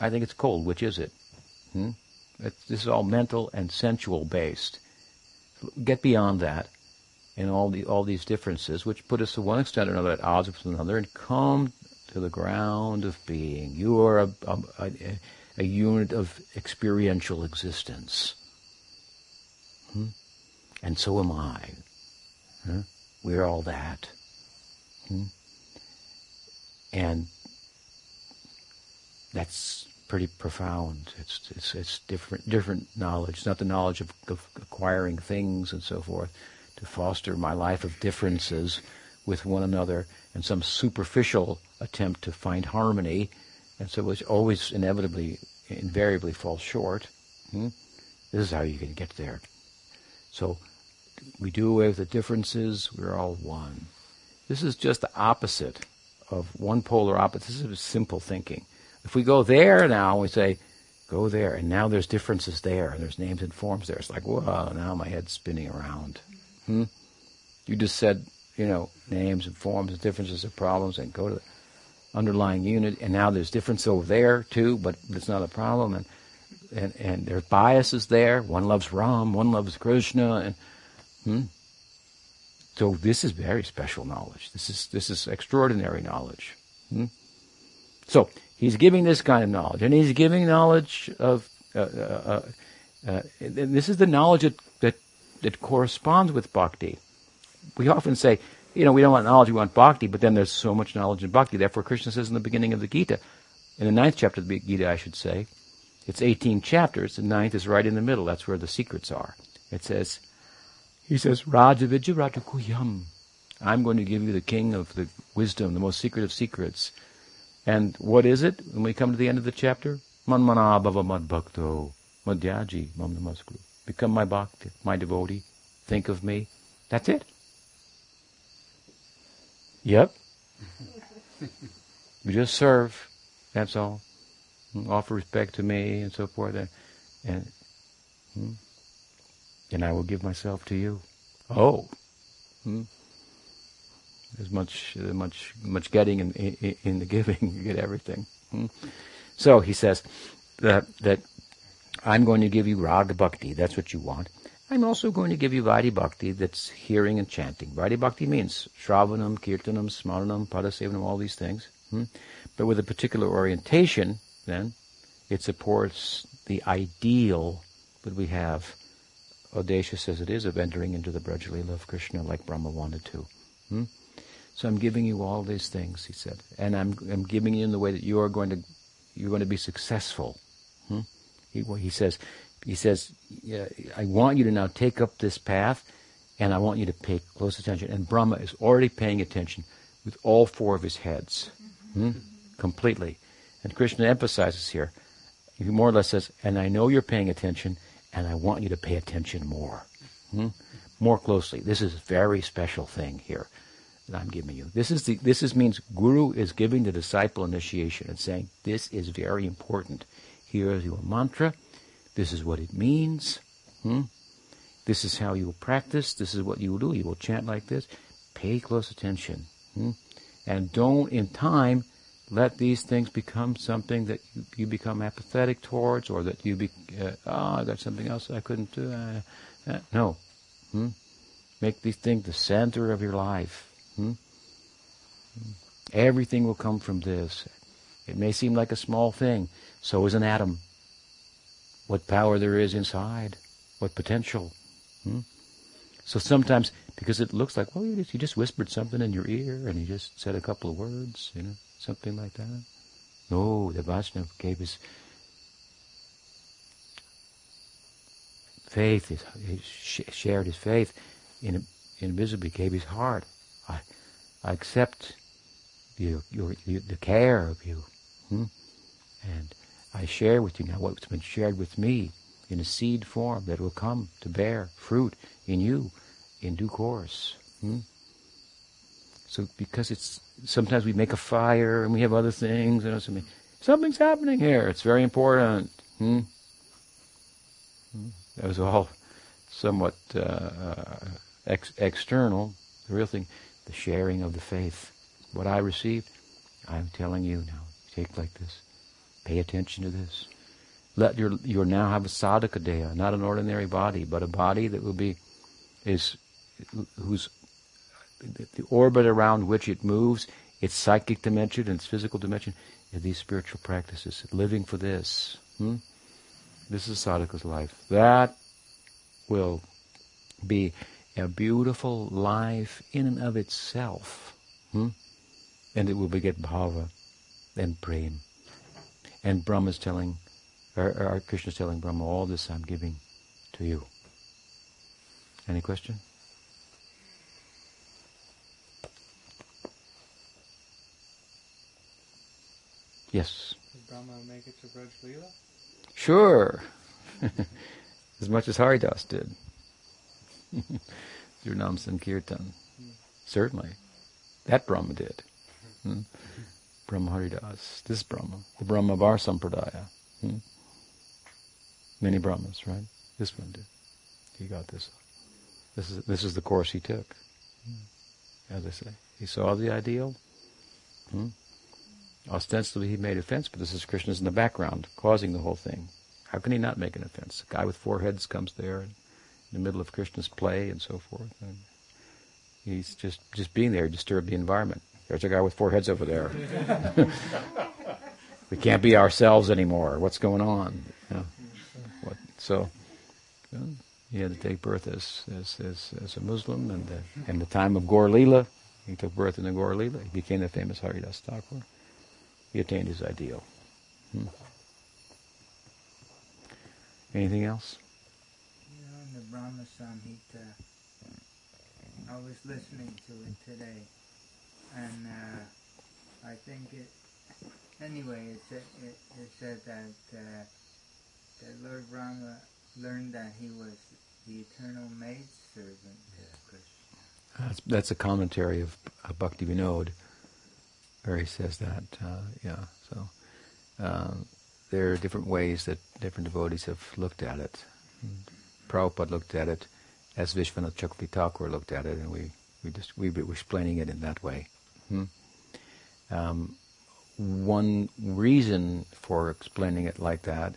I think it's cold. Which is it? Hmm? This is all mental and sensual based. Get beyond that and all the all these differences, which put us to one extent or another at odds with another, and come to the ground of being. You are a, a, a, a unit of experiential existence. Hmm? And so am I. Huh? We're all that. Hmm? And that's pretty profound. It's, it's, it's different, different knowledge. It's not the knowledge of, of acquiring things and so forth to foster my life of differences with one another and some superficial attempt to find harmony, and so which always inevitably, invariably falls short. Hmm? This is how you can get there. So we do away with the differences, we're all one. This is just the opposite of one polar opposite. This is simple thinking. If we go there now, we say, go there, and now there's differences there, and there's names and forms there. It's like, whoa, now my head's spinning around. Hmm? You just said, you know, names and forms and differences of problems and go to the underlying unit, and now there's difference over there too, but it's not a problem, and and and there's biases there. One loves Ram, one loves Krishna, and hmm? so this is very special knowledge. This is this is extraordinary knowledge. Hmm? So he's giving this kind of knowledge, and he's giving knowledge of. Uh, uh, uh, uh this is the knowledge that, that corresponds with bhakti. We often say, you know, we don't want knowledge, we want bhakti, but then there's so much knowledge in bhakti. Therefore, Krishna says in the beginning of the Gita, in the ninth chapter of the Gita, I should say, it's 18 chapters. The ninth is right in the middle. That's where the secrets are. It says, he says, Raja Guhyam. I'm going to give you the king of the wisdom, the most secret of secrets. And what is it when we come to the end of the chapter? Manmana bhava mad bhakto madhyaji mam namaskru. Become my bhakti, my devotee. Think of me. That's it. Yep. you just serve. That's all. Offer respect to me and so forth. And, and, hmm? and I will give myself to you. Oh. Hmm? There's much, much, much getting in, in, in the giving. [laughs] you get everything. Hmm? So he says that that I'm going to give you Raga Bhakti, that's what you want. I'm also going to give you Vaidhi Bhakti, that's hearing and chanting. Vaidhi Bhakti means Shravanam, Kirtanam, Smaranam, Padasevanam, all these things. Hmm? But with a particular orientation, then, it supports the ideal that we have. audacious as it is of entering into the Brajalila of Krishna like Brahma wanted to. Hmm? So I'm giving you all these things, he said, and I'm, I'm giving you in the way that you are going to you're going to be successful. He, he says, he says, I want you to now take up this path, and I want you to pay close attention. And Brahma is already paying attention with all four of his heads, hmm? completely. And Krishna emphasizes here, he more or less says, and I know you're paying attention, and I want you to pay attention more, hmm? more closely. This is a very special thing here that I'm giving you. This is the this is means Guru is giving the disciple initiation and saying this is very important. Here is your mantra. This is what it means. Hmm? This is how you will practice. This is what you will do. You will chant like this. Pay close attention. Hmm? And don't, in time, let these things become something that you, become apathetic towards or that you be, uh, oh, I got something else I couldn't do. Uh, uh, no. Hmm? Make these things the center of your life. Hmm? Everything will come from this. It may seem like a small thing. So is an atom. What power there is inside. What potential. Hmm? So sometimes, because it looks like, well, you just, you just whispered something in your ear and you just said a couple of words, you know, something like that. No, the Vaishnava gave his faith, his, his shared his faith in, invisibly, gave his heart. I, I accept your, the care of you. Hmm? And I share with you now what's been shared with me in a seed form that will come to bear fruit in you in due course. Hmm? So because it's sometimes we make a fire and we have other things and something, something's happening here. It's very important. Hmm? hmm? That was all somewhat uh, uh, ex- external. The real thing the sharing of the faith. What I received, I'm telling you now. Like this. Pay attention to this. Let your you now have a sadhaka deha, not an ordinary body, but a body that will be is whose the orbit around which it moves, its psychic dimension and its physical dimension, these spiritual practices. Living for this. Hmm? This is sadhaka's life. That will be a beautiful life in and of itself. Hmm? And it will beget bhava and prem. And Brahma is telling, or, or Krishna is telling Brahma, all this I'm giving to you. Any question? Yes. Did Brahma make it to Braj Leela? Sure. [laughs] as much as Haridas did. [laughs] through Nam Sankirtan. Mm. Certainly. That Brahma did. Hmm? Brahma Haridas. This Brahma. The Brahma of our Sampradaya. Hmm? Many Brahmas, right? This one did. He got this. This is this is the course he took. Hmm. As I say, he saw the ideal. Hmm? Ostensibly, he made offense, but this is Krishna's in the background, causing the whole thing. How can he not make an offense? A guy with four heads comes there in the middle of Krishna's play and so forth. And he's just, just being there disturbed the environment. There's a guy with four heads over there. [laughs] we can't be ourselves anymore. What's going on? What, so he had to take birth as, as, as, as a Muslim, and the, in the time of Gaur Leela, he took birth in the Gaur Leela. He became the famous Haridas Thakur. He attained his ideal. Hmm. Anything else? The Brahma Samhita. I was listening to it today, and uh, I think it. Anyway, it said it, it said that uh, that Lord Brahma learned that he was the eternal maid servant of Krishna. That's, that's a commentary of, of Bhakti Vinod, where he says that. Uh, yeah, so uh, there are different ways that different devotees have looked at it. And Prabhupada looked at it as Vishwanath Chakravarti Thakur looked at it, and we, we just we were explaining it in that way. Hmm? Um, one reason for explaining it like that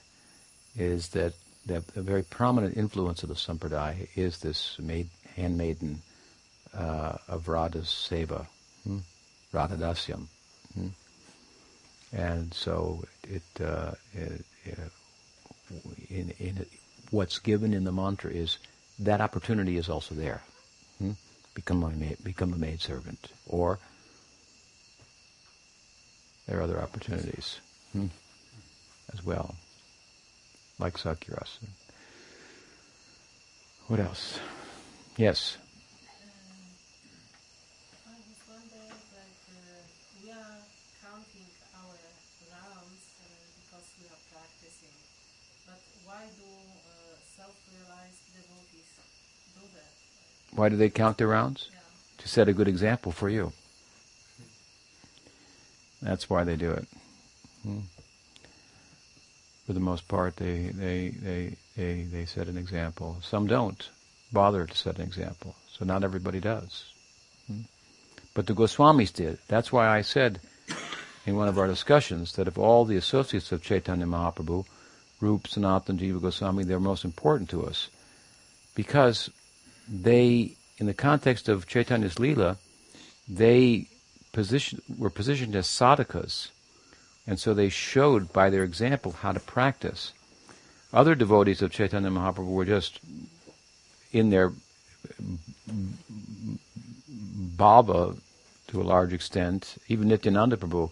is that the, the very prominent influence of the sampradaya is this maid, handmaiden uh, of Radha's seva, hmm? Hmm? And so it, uh, it, it in, in what's given in the mantra is that opportunity is also there. Hmm? Become, a maid, become a maid servant. Or there are other opportunities hmm? as well, like Sakyarasa. What else? Yes. Why do they count their rounds? Yeah. To set a good example for you. That's why they do it. Hmm. For the most part, they, they, they, they, they set an example. Some don't bother to set an example. So not everybody does. Hmm. But the Goswamis did. That's why I said in one of our discussions that of all the associates of Chaitanya Mahaprabhu, Rup, Sanatan, Jiva Goswami, they're most important to us. Because they, in the context of Chaitanya's Leela, they position, were positioned as sadhakas, and so they showed by their example how to practice. Other devotees of Chaitanya Mahaprabhu were just in their bhava to a large extent. Even Nityananda Prabhu,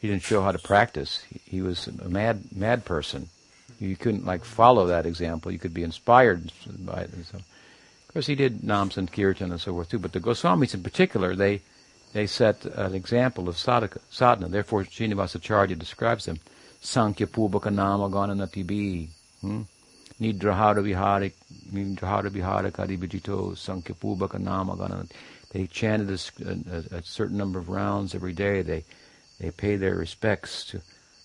he didn't show how to practice. He, was a mad, mad person. You couldn't like follow that example. You could be inspired by it. So, of course, he did Nam Sankirtan and so forth too. But the Goswamis in particular, they they set an example of sadhaka, sadhana. Therefore, Srinivasacharya describes them. Sankhya Pubaka Nama Gananatibi. Hmm? Nidrahara Viharik, Nidrahara Viharik Adibhajito, Sankhya Nama Gananatibi. They chanted a, a, a, certain number of rounds every day. They they pay their respects to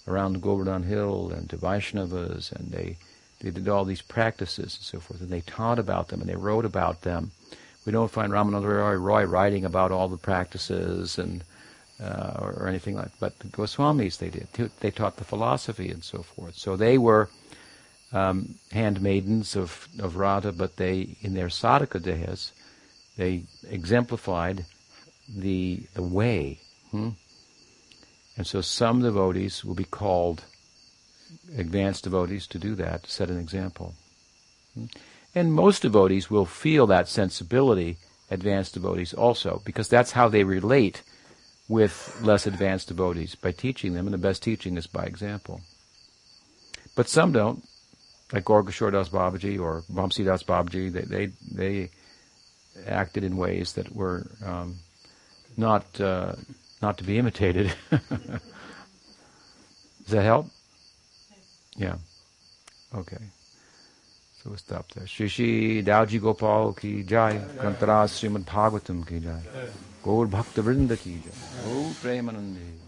around Govardhan Hill and to Vaishnavas, and they they did all these practices and so forth, and they taught about them and they wrote about them. We don't find Ramananda Roy writing about all the practices and uh, or, or, anything like. But the Goswamis they did. They taught the philosophy and so forth. So they were um, handmaidens of of Radha, but they in their sadhaka dehas, they exemplified the the way. Hmm? And so some devotees will be called advanced devotees to do that, to set an example. Hmm? And most devotees will feel that sensibility, advanced devotees also, because that's how they relate with less advanced devotees, by teaching them, and the best teaching is by example. But some don't, like Gaura Das Babaji or Vamsi Das Babaji, they, they, they acted in ways that were um, not, uh, not to be imitated. [laughs] Does that help? Yeah. Okay. So stop there. Shri Shri Dauji Gopal ki jai, Grantara Srimad Bhagavatam ki jai, Gaur Bhakta Vrinda ki jai, Gaur Premanande.